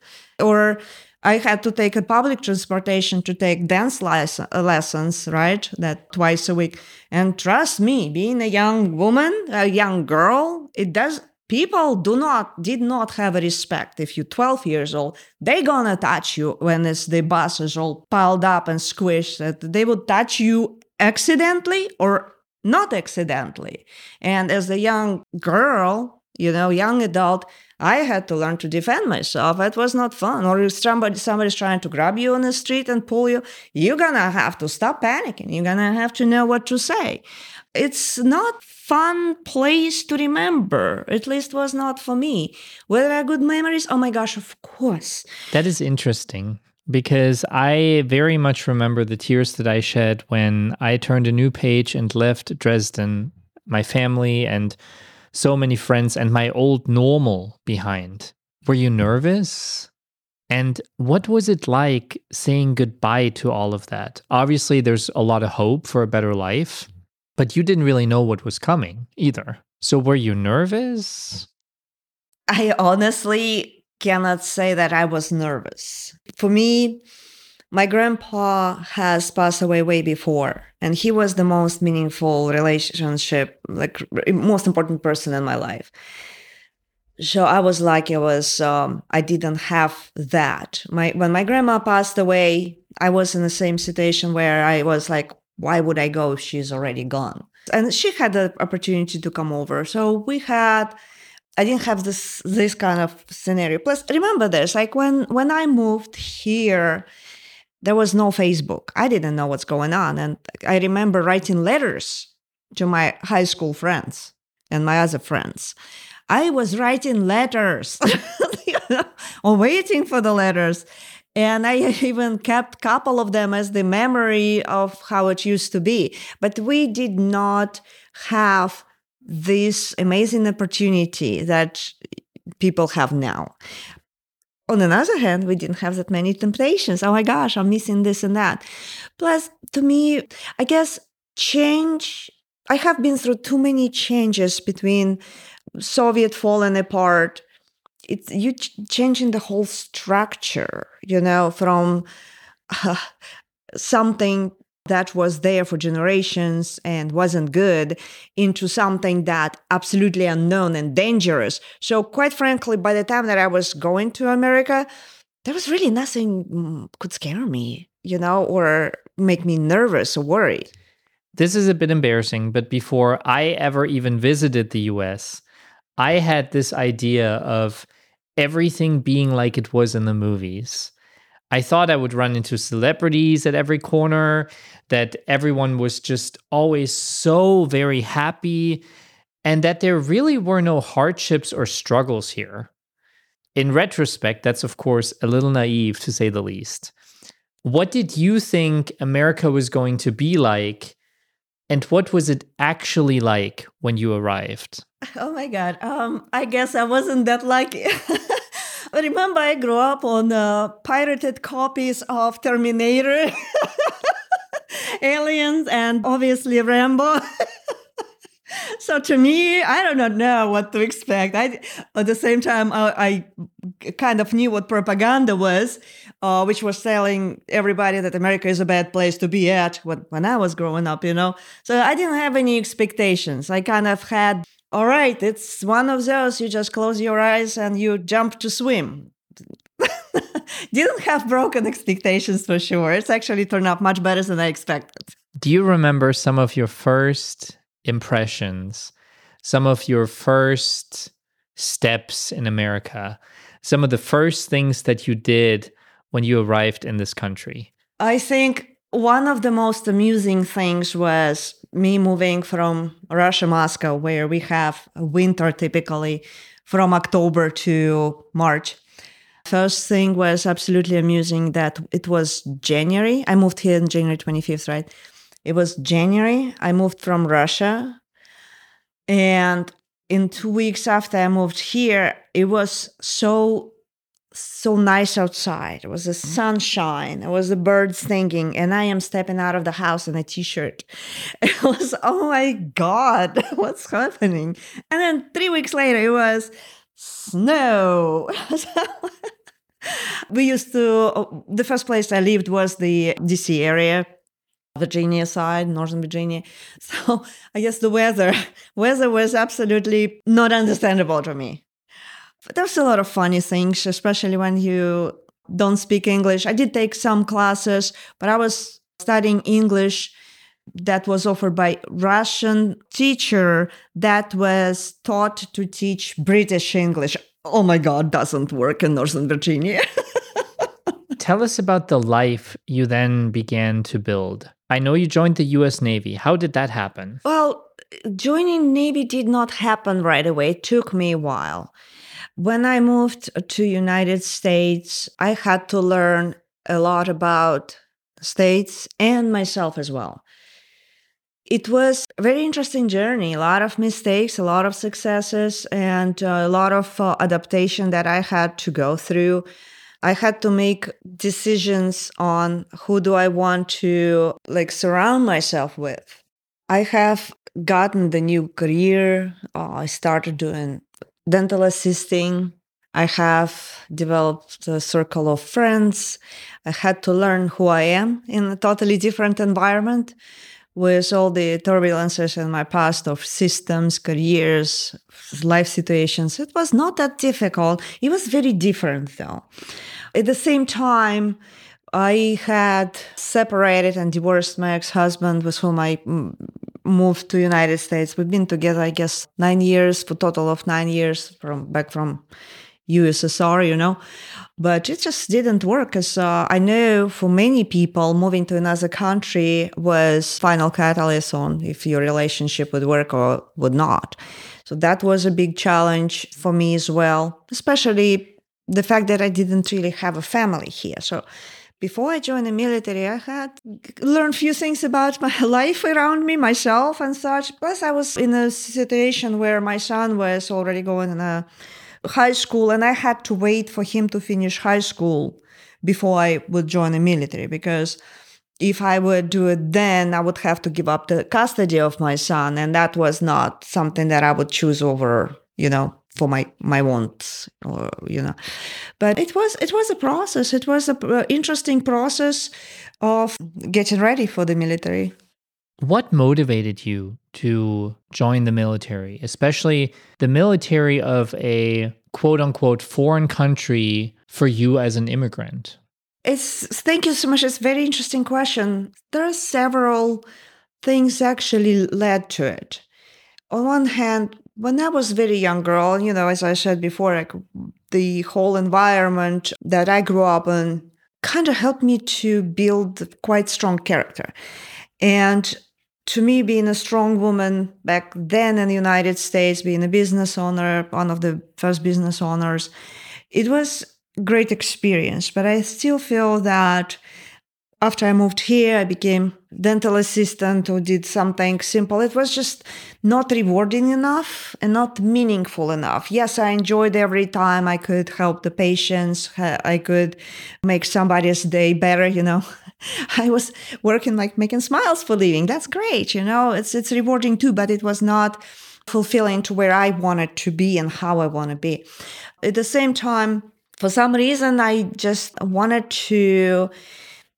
or I had to take a public transportation to take dance uh, lessons, right? That twice a week. And trust me, being a young woman, a young girl, it does people do not did not have a respect if you're 12 years old they gonna touch you when it's the bus is all piled up and squished they would touch you accidentally or not accidentally and as a young girl you know young adult I had to learn to defend myself. It was not fun. Or if somebody somebody's trying to grab you on the street and pull you, you're gonna have to stop panicking. You're gonna have to know what to say. It's not fun place to remember. At least was not for me. Were there good memories? Oh my gosh, of course. That is interesting because I very much remember the tears that I shed when I turned a new page and left Dresden, my family and so many friends and my old normal behind. Were you nervous? And what was it like saying goodbye to all of that? Obviously, there's a lot of hope for a better life, but you didn't really know what was coming either. So, were you nervous? I honestly cannot say that I was nervous. For me, my grandpa has passed away way before, and he was the most meaningful relationship, like most important person in my life. So I was like, it was, um, I didn't have that. My when my grandma passed away, I was in the same situation where I was like, why would I go if she's already gone? And she had the opportunity to come over. So we had I didn't have this this kind of scenario. Plus, remember this, like when when I moved here, there was no Facebook. I didn't know what's going on. And I remember writing letters to my high school friends and my other friends. I was writing letters [LAUGHS] or waiting for the letters. And I [LAUGHS] even kept a couple of them as the memory of how it used to be. But we did not have this amazing opportunity that people have now. On the other hand, we didn't have that many temptations. Oh my gosh, I'm missing this and that. Plus, to me, I guess change, I have been through too many changes between Soviet falling apart. It's you ch- changing the whole structure, you know, from uh, [LAUGHS] something that was there for generations and wasn't good into something that absolutely unknown and dangerous. So quite frankly, by the time that I was going to America, there was really nothing mm, could scare me, you know, or make me nervous or worried. This is a bit embarrassing, but before I ever even visited the US, I had this idea of everything being like it was in the movies. I thought I would run into celebrities at every corner, that everyone was just always so very happy, and that there really were no hardships or struggles here. In retrospect, that's of course a little naive to say the least. What did you think America was going to be like? And what was it actually like when you arrived? Oh my God. Um, I guess I wasn't that lucky. [LAUGHS] remember I grew up on uh, pirated copies of Terminator, [LAUGHS] Aliens, and obviously Rambo. [LAUGHS] so to me, I do not know what to expect. I, at the same time, I, I kind of knew what propaganda was, uh, which was telling everybody that America is a bad place to be at when, when I was growing up, you know. So I didn't have any expectations. I kind of had all right, it's one of those you just close your eyes and you jump to swim. [LAUGHS] Didn't have broken expectations for sure. It's actually turned out much better than I expected. Do you remember some of your first impressions, some of your first steps in America, some of the first things that you did when you arrived in this country? I think one of the most amusing things was me moving from Russia, Moscow, where we have winter typically from October to March. First thing was absolutely amusing that it was January. I moved here in January 25th, right? It was January. I moved from Russia. And in two weeks after I moved here, it was so so nice outside. It was the mm-hmm. sunshine. It was the birds singing, and I am stepping out of the house in a t-shirt. [LAUGHS] It was oh my god, [LAUGHS] what's happening? And then three weeks later, it was snow. [LAUGHS] we used to. The first place I lived was the DC area. Virginia side, Northern Virginia. So I guess the weather, weather was absolutely not understandable to me. But there's a lot of funny things, especially when you don't speak English. I did take some classes, but I was studying English that was offered by Russian teacher that was taught to teach British English. Oh my God, doesn't work in Northern Virginia. [LAUGHS] Tell us about the life you then began to build. I know you joined the US Navy. How did that happen? Well, joining Navy did not happen right away. It took me a while. When I moved to United States, I had to learn a lot about states and myself as well. It was a very interesting journey, a lot of mistakes, a lot of successes, and a lot of uh, adaptation that I had to go through. I had to make decisions on who do I want to like surround myself with. I have gotten the new career. Uh, I started doing dental assisting. I have developed a circle of friends. I had to learn who I am in a totally different environment. with all the turbulences in my past of systems, careers, life situations. It was not that difficult. It was very different though. At the same time, I had separated and divorced my ex-husband with whom I mm, moved to United States. We've been together, I guess, nine years, for total of nine years from back from USSR, you know. But it just didn't work because uh, I know for many people, moving to another country was final catalyst on if your relationship would work or would not. So that was a big challenge for me as well, especially the fact that I didn't really have a family here. So before I joined the military, I had learned few things about my [LAUGHS] life around me, myself, and such. Plus, I was in a situation where my son was already going in a high school, and I had to wait for him to finish high school before I would join the military because if I would do it then, I would have to give up the custody of my son, and that was not something that I would choose over, you know, for my my wants, or you know. But it was it was a process. It was a uh, interesting process of getting ready for the military. What motivated you to join the military, especially the military of a quote unquote foreign country for you as an immigrant? It's thank you so much. It's a very interesting question. There are several things actually led to it. On one hand, when I was a very young girl, you know, as I said before, like the whole environment that I grew up in kind of helped me to build quite strong character. And to me, being a strong woman back then in the United States, being a business owner, one of the first business owners, it was great experience. But I still feel that after I moved here, I became dental assistant or did something simple. It was just not rewarding enough and not meaningful enough. Yes, I enjoyed every time I could help the patients. I could make somebody's day better, you know. [LAUGHS] I was working like making smiles for living. That's great, you know. It's it's rewarding too, but it was not fulfilling to where I wanted to be and how I want to be. At the same time, for some reason I just wanted to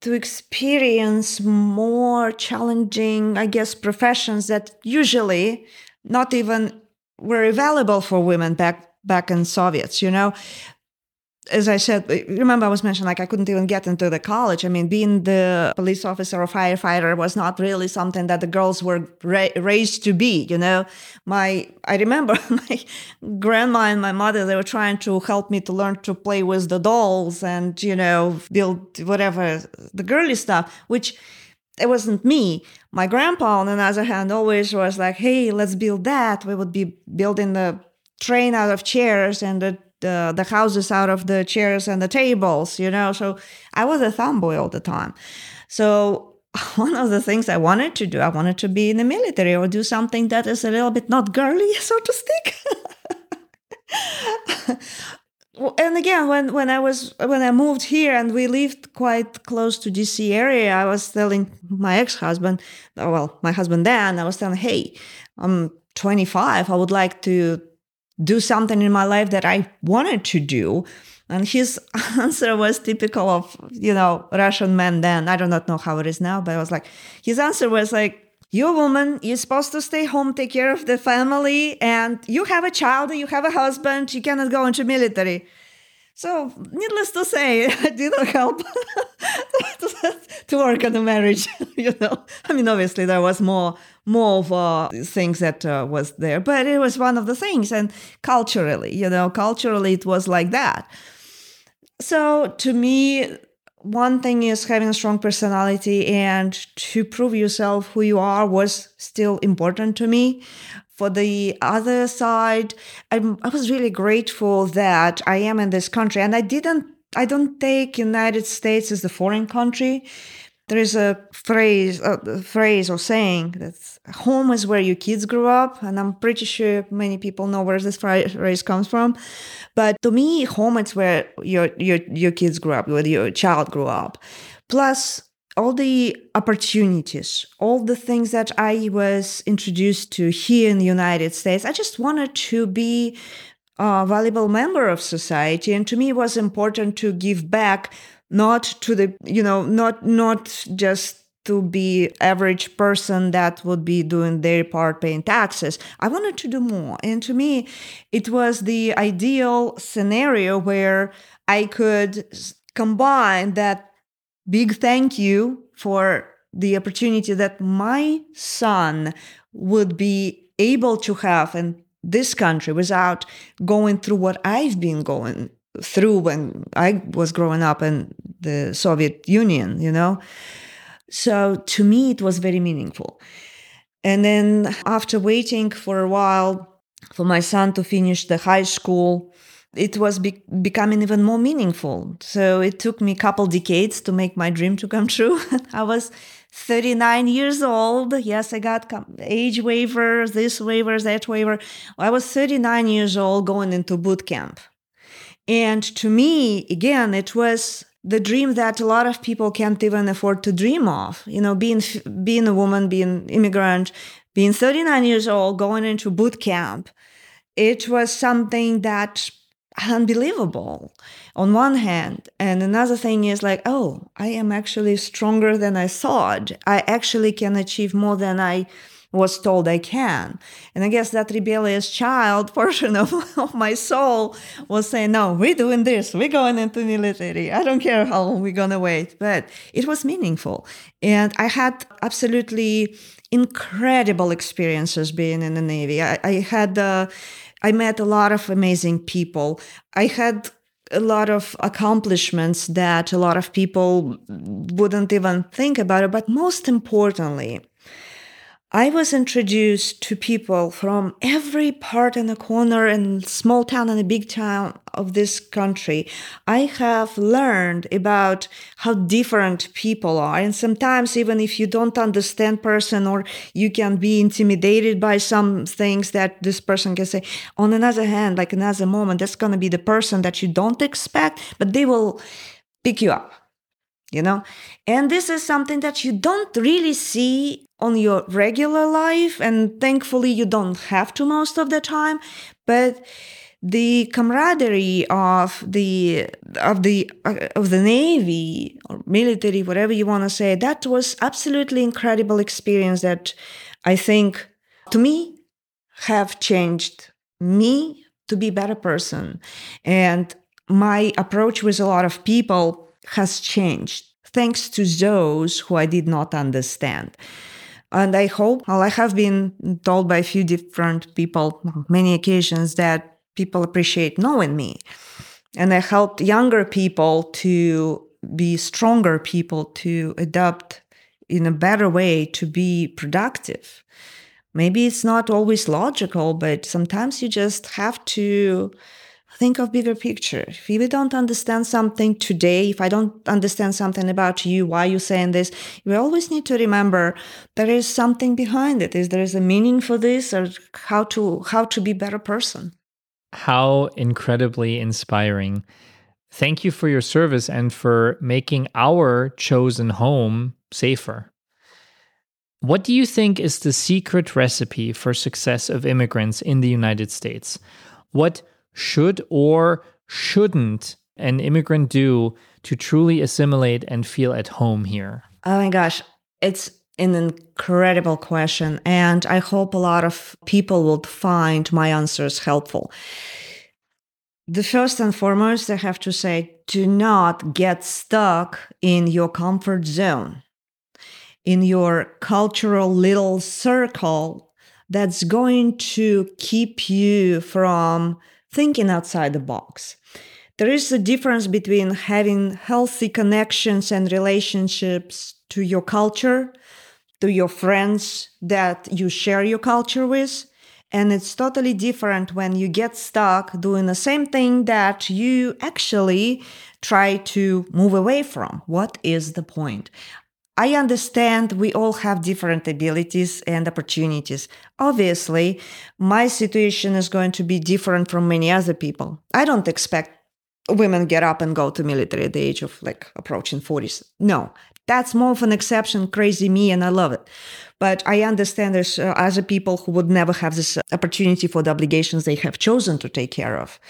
to experience more challenging, I guess, professions that usually not even were available for women back back in Soviets, you know as I said, remember I was mentioning like I couldn't even get into the college. I mean, being the police officer or firefighter was not really something that the girls were ra- raised to be. You know, my I remember [LAUGHS] my grandma and my mother they were trying to help me to learn to play with the dolls and you know build whatever the girly stuff, which it wasn't me. My grandpa, on the other hand, always was like, "Hey, let's build that." We would be building the train out of chairs and the the the houses out of the chairs and the tables, you know. So I was a tomboy all the time. So [LAUGHS] one of the things I wanted to do, I wanted to be in the military or do something that is a little bit not girly, [LAUGHS] so to speak. and again, when, when I was when I moved here and we lived quite close to DC area, I was telling my ex-husband, oh, well, my husband Dan, I was telling, hey, I'm 25. I would like to do something in my life that I wanted to do. And his [LAUGHS] answer was typical of, you know, Russian men then. I do not know how it is now, but I was like, his answer was like, you're a woman, you're supposed to stay home, take care of the family, and you have a child, you have a husband, you cannot go into military. So, needless to say, [LAUGHS] it didn't help [LAUGHS] to work on the marriage. [LAUGHS] you know, I mean, obviously there was more more of uh, things that uh, was there, but it was one of the things. And culturally, you know, culturally it was like that. So to me, one thing is having a strong personality and to prove yourself who you are was still important to me. For the other side, I'm, I was really grateful that I am in this country and I didn't, I don't take United States as the foreign country there is a phrase, a phrase or saying that home is where your kids grew up, and I'm pretty sure many people know where this phrase comes from. But to me, home is where your your your kids grew up, where your child grew up. Plus, all the opportunities, all the things that I was introduced to here in the United States. I just wanted to be a valuable member of society, and to me, it was important to give back not to the you know not not just to be average person that would be doing their part paying taxes i wanted to do more and to me it was the ideal scenario where i could combine that big thank you for the opportunity that my son would be able to have in this country without going through what I've been going through when I was growing up in the Soviet Union, you know? So to me, it was very meaningful. And then after waiting for a while for my son to finish the high school, it was be- becoming even more meaningful. So it took me a couple decades to make my dream to come true. [LAUGHS] I was 39 years old. Yes, I got age waivers, this waiver, that waiver. I was 39 years old going into boot camp. And to me, again, it was the dream that a lot of people can't even afford to dream of. You know, being being a woman, being immigrant, being 39 years old, going into boot camp. It was something that unbelievable on one hand and another thing is like oh i am actually stronger than i thought. I actually can achieve more than i was told i can. And i guess that rebellious child [LAUGHS] portion of, of my soul was saying no we're doing this we're going into military. I don't care how long we're going to wait but it was meaningful. And i had absolutely incredible experiences being in the navy. I, I had uh, I met a lot of amazing people. I had a lot of accomplishments that a lot of people wouldn't even think about it. But most importantly, I was introduced to people from every part and the corner and small town and a big town of this country. I have learned about how different people are. And sometimes even if you don't understand person or you can be intimidated by some things that this person can say, on another hand, like another moment, that's going to be the person that you don't expect, but they will pick you up you know? And this is something that you don't really see on your regular life and thankfully you don't have to most of the time but the camaraderie of the of the uh, of the navy or military whatever you want to say that was absolutely incredible experience that i think to me have changed me to be a better person. And my approach with a lot of people has changed thanks to those who I did not understand. And I hope, well, I have been told by a few different people, many occasions, that people appreciate knowing me. And I helped younger people to be stronger people, to adapt in a better way, to be productive. Maybe it's not always logical, but sometimes you just have to think of bigger picture. If you don't understand something today, if I don't understand something about you, why you saying this, we always need to remember there is something behind it. Is there is a meaning for this or how to how to be better person. How incredibly inspiring. Thank you for your service and for making our chosen home safer. What do you think is the secret recipe for success of immigrants in the United States? What should or shouldn't an immigrant do to truly assimilate and feel at home here? Oh my gosh, it's an incredible question. And I hope a lot of people will find my answers helpful. The first and foremost, I have to say do not get stuck in your comfort zone, in your cultural little circle that's going to keep you from thinking outside the box. There is a difference between having healthy connections and relationships to your culture, to your friends that you share your culture with. And it's totally different when you get stuck doing the same thing that you actually try to move away from. What is the point? I understand we all have different abilities and opportunities. Obviously, my situation is going to be different from many other people. I don't expect women get up and go to military at the age of like approaching 40s. No, that's more of an exception, crazy me, and I love it. But I understand there's uh, other people who would never have this opportunity for the obligations they have chosen to take care of.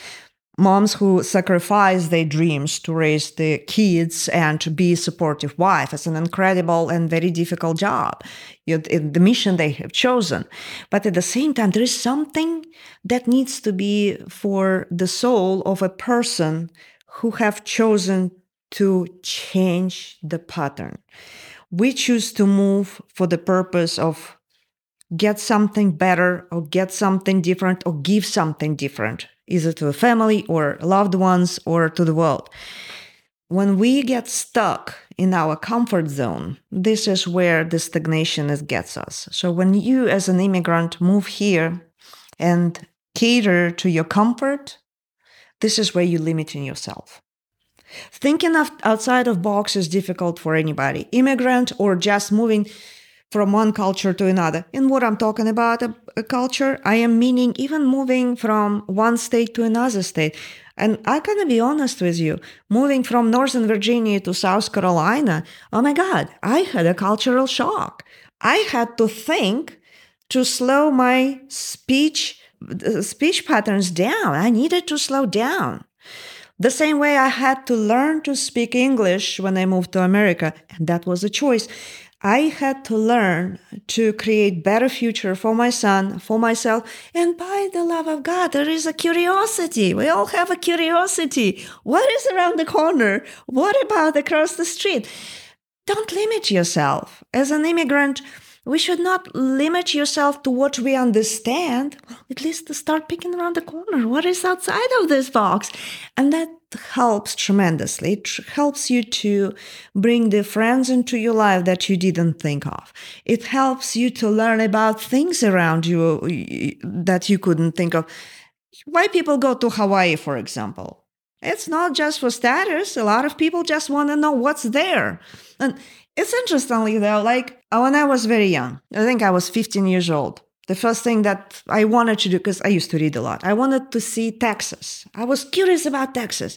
Moms who sacrifice their dreams to raise the kids and to be a supportive wife. It's an incredible and very difficult job, the mission they have chosen. But at the same time, there is something that needs to be for the soul of a person who have chosen to change the pattern. We choose to move for the purpose of get something better or get something different or give something different either to a family or loved ones or to the world. When we get stuck in our comfort zone, this is where the stagnation gets us. So when you as an immigrant move here and cater to your comfort, this is where you're limiting yourself. Thinking of outside of box is difficult for anybody, immigrant or just moving from one culture to another. And what I'm talking about a, a, culture, I am meaning even moving from one state to another state. And I gotta be honest with you, moving from Northern Virginia to South Carolina, oh my God, I had a cultural shock. I had to think to slow my speech uh, speech patterns down. I needed to slow down. The same way I had to learn to speak English when I moved to America, and that was a choice. I had to learn to create better future for my son, for myself, and by the love of God, there is a curiosity. We all have a curiosity. What is around the corner? What about across the street? Don't limit yourself. As an immigrant, we should not limit yourself to what we understand. Well, at least start picking around the corner. What is outside of this box? And that helps tremendously. It helps you to bring the friends into your life that you didn't think of. It helps you to learn about things around you that you couldn't think of. Why people go to Hawaii, for example? It's not just for status. A lot of people just want to know what's there. And it's interestingly though, like uh, when I was very young, I think I was 15 years old. The first thing that I wanted to do, because I used to read a lot, I wanted to see Texas. I was curious about Texas.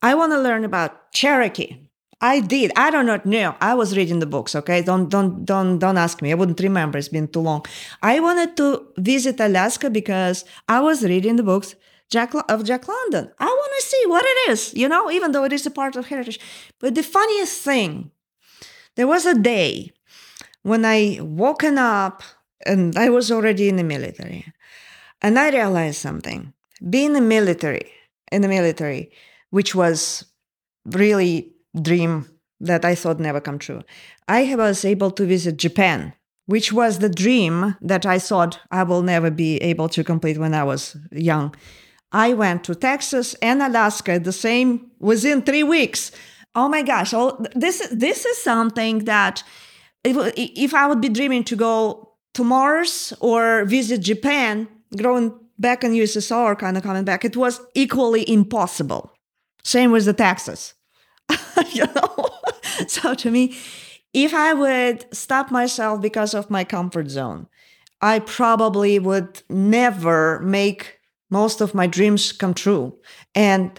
I want to learn about Cherokee. I did. I do not know. I was reading the books. Okay, don't don't don't don't ask me. I wouldn't remember. It's been too long. I wanted to visit Alaska because I was reading the books Jack of Jack London. I want to see what it is. You know, even though it is a part of heritage. But the funniest thing, there was a day when I woken up and I was already in the military. And I realized something. Being a military, in the military, which was really dream that I thought never come true. I was able to visit Japan, which was the dream that I thought I will never be able to complete when I was young. I went to Texas and Alaska the same within three weeks. Oh my gosh! Oh, this this is something that if, if I would be dreaming to go to Mars or visit Japan, growing back in USSR, kind of coming back, it was equally impossible. Same with the taxes. [LAUGHS] you know? [LAUGHS] so to me, if I would stop myself because of my comfort zone, I probably would never make most of my dreams come true. And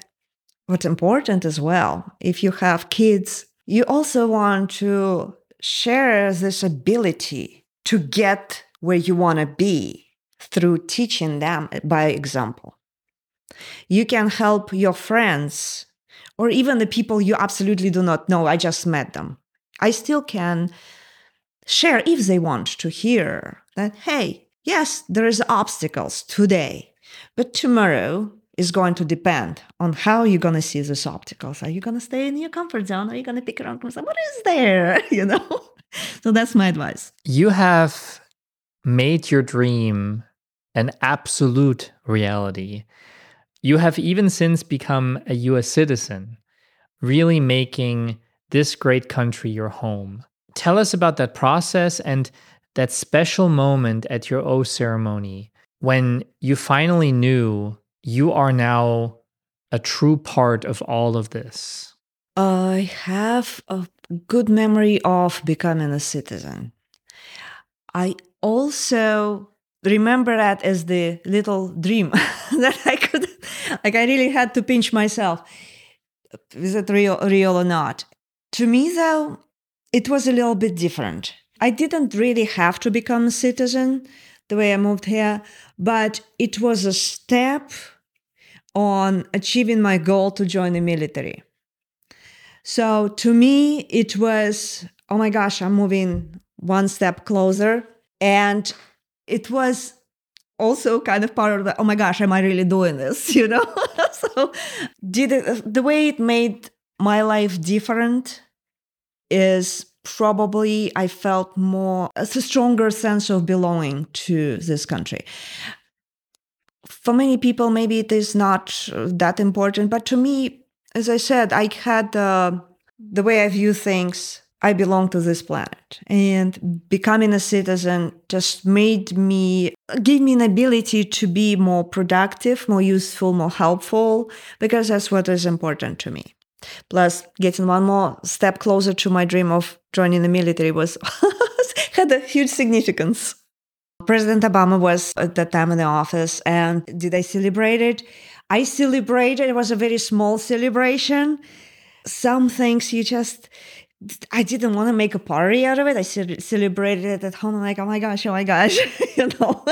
what's important as well, if you have kids, you also want to share this ability to get where you want to be through teaching them by example. You can help your friends or even the people you absolutely do not know. I just met them. I still can share if they want to hear that, hey, yes, there is obstacles today, but tomorrow is going to depend on how you're going to see these obstacles. Are you going to stay in your comfort zone? Are you going to pick around? What is there? [LAUGHS] You know? so that's my advice. You have made your dream an absolute reality. You have even since become a US citizen, really making this great country your home. Tell us about that process and that special moment at your O ceremony when you finally knew you are now a true part of all of this. I have a good memory of becoming a citizen. I also remember that as the little dream [LAUGHS] that I could, like, I really had to pinch myself. Is it real, real or not? To me, though, it was a little bit different. I didn't really have to become a citizen the way I moved here, but it was a step on achieving my goal to join the military. So to me, it was, oh my gosh, I'm moving one step closer. And it was also kind of part of the, oh my gosh, am I really doing this? [LAUGHS] You know? [LAUGHS] so did it, the way it made my life different is probably I felt more, a stronger sense of belonging to this country. For many people, maybe it is not that important, but to me, as I said, I had uh, the way I view things. I belong to this planet, and becoming a citizen just made me give me an ability to be more productive, more useful, more helpful, because that's what is important to me. Plus, getting one more step closer to my dream of joining the military was [LAUGHS] had a huge significance. President Obama was at that time in the office, and did I celebrate it? I celebrated. It was a very small celebration. Some things you just, I didn't want to make a party out of it. I celebrated it at home. I'm like, oh my gosh, oh my gosh, [LAUGHS] you know.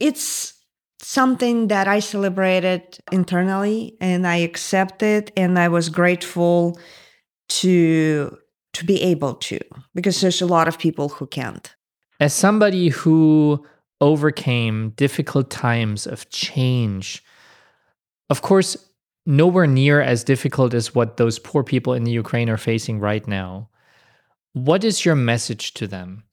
It's something that I celebrated internally and I accepted and I was grateful to to be able to because there's a lot of people who can't. As somebody who overcame difficult times of change, of course, nowhere near as difficult as what those poor people in the Ukraine are facing right now. What is your message to them?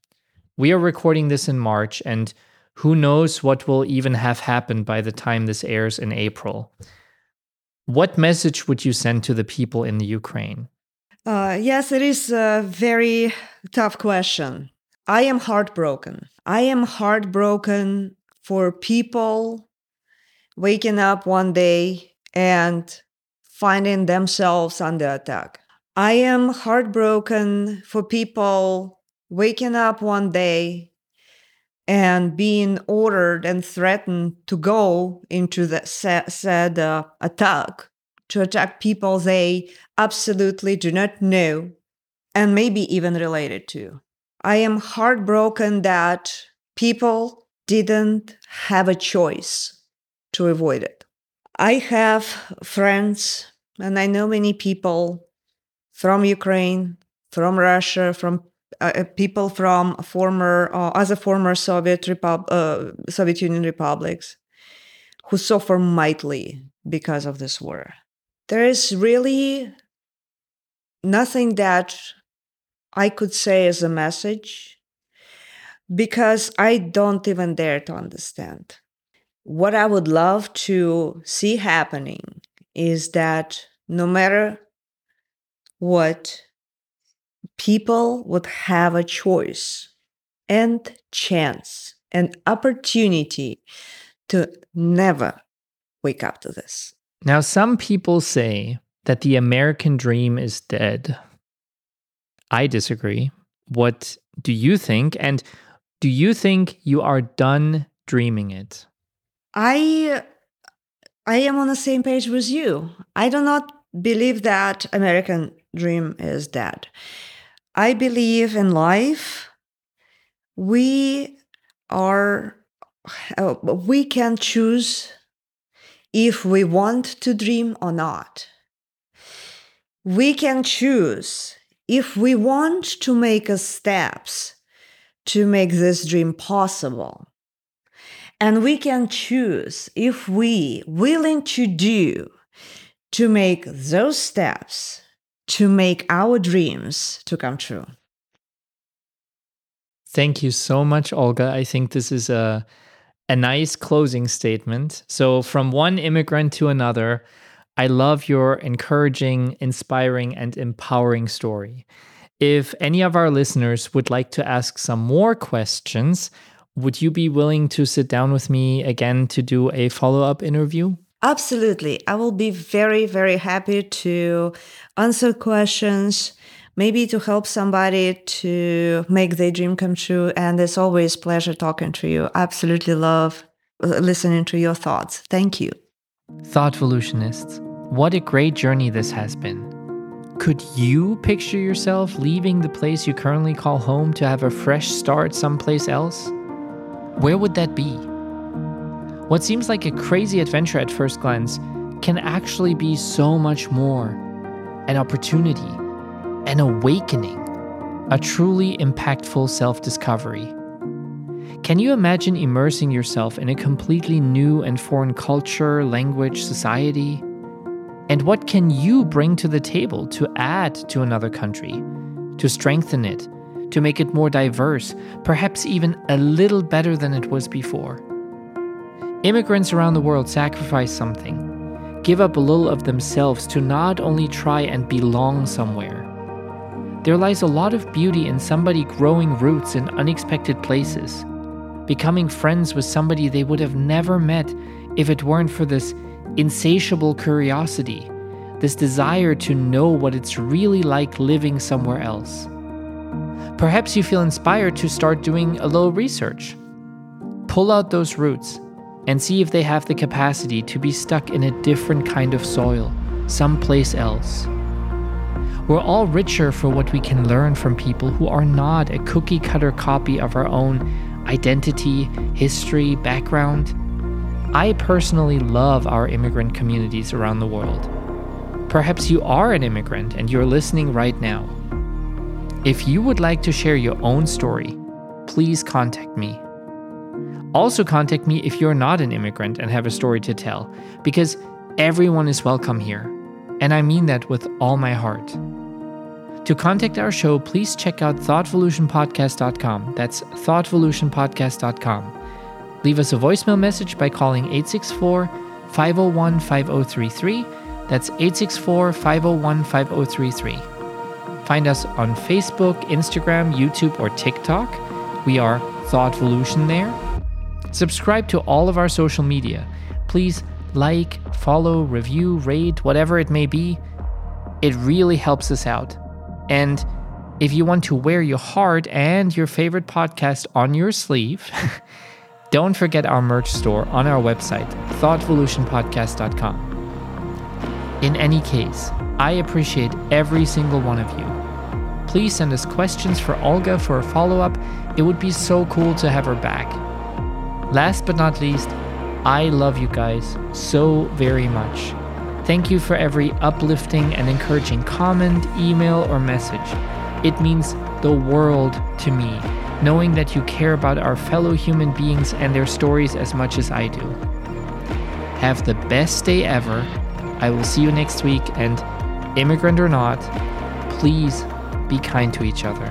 We are recording this in March and who knows what will even have happened by the time this airs in April? What message would you send to the people in the Ukraine? Uh, yes, it is a very tough question. I am heartbroken. I am heartbroken for people waking up one day and finding themselves under attack. I am heartbroken for people waking up one day and being ordered and threatened to go into the said uh, attack to attack people they absolutely do not know and maybe even related to. I am heartbroken that people didn't have a choice to avoid it. I have friends and I know many people from Ukraine, from Russia, from uh, uh, people from former uh, other former Soviet Repub- uh, Soviet Union republics who suffer mightily because of this war. There is really nothing that I could say as a message because I don't even dare to understand. What I would love to see happening is that no matter what people would have a choice and chance and opportunity to never wake up to this. Now, some people say that the American dream is dead. I disagree. What do you think? And do you think you are done dreaming it? I I am on the same page with you. I do not believe that American dream is dead. I believe in life. We are, uh, we can choose if we want to dream or not. We can choose if we want to make a steps to make this dream possible. And we can choose if we willing to do to make those steps to make our dreams to come true. Thank you so much, Olga. I think this is a a nice closing statement. So from one immigrant to another, I love your encouraging, inspiring, and empowering story. If any of our listeners would like to ask some more questions, would you be willing to sit down with me again to do a follow up interview? Absolutely. I will be very, very happy to answer questions, maybe to help somebody to make their dream come true. And it's always pleasure talking to you. Absolutely love uh, listening to your thoughts. Thank you. Thoughtvolutionists, what a great journey this has been. Could you picture yourself leaving the place you currently call home to have a fresh start someplace else? Where would that be? What seems like a crazy adventure at first glance can actually be so much more an opportunity, an awakening, a truly impactful self discovery. Can you imagine immersing yourself in a completely new and foreign culture, language, society? And what can you bring to the table to add to another country, to strengthen it, to make it more diverse, perhaps even a little better than it was before? Immigrants around the world sacrifice something, give up a little of themselves to not only try and belong somewhere. There lies a lot of beauty in somebody growing roots in unexpected places, becoming friends with somebody they would have never met if it weren't for this insatiable curiosity, this desire to know what it's really like living somewhere else. Perhaps you feel inspired to start doing a little research. Pull out those roots and see if they have the capacity to be stuck in a different kind of soil, someplace else. We're all richer for what we can learn from people who are not a cookie cutter copy of our own identity, history, background. I personally love our immigrant communities around the world. Perhaps you are an immigrant and you're listening right now. If you would like to share your own story, please contact me. Also, contact me if you're not an immigrant and have a story to tell, because everyone is welcome here. And I mean that with all my heart. To contact our show, please check out thoughtvolutionpodcast.com. That's thoughtvolutionpodcast.com. Leave us a voicemail message by calling 864 501 5033. That's 864 501 5033. Find us on Facebook, Instagram, YouTube, or TikTok. We are Thoughtvolution there. Subscribe to all of our social media. Please like, follow, review, rate, whatever it may be. It really helps us out. And if you want to wear your heart and your favorite podcast on your sleeve, [LAUGHS] don't forget our merch store on our website, thoughtvolutionpodcast.com. In any case, I appreciate every single one of you. Please send us questions for Olga for a follow up. It would be so cool to have her back. Last but not least, I love you guys so very much. Thank you for every uplifting and encouraging comment, email, or message. It means the world to me, knowing that you care about our fellow human beings and their stories as much as I do. Have the best day ever. I will see you next week, and immigrant or not, please be kind to each other.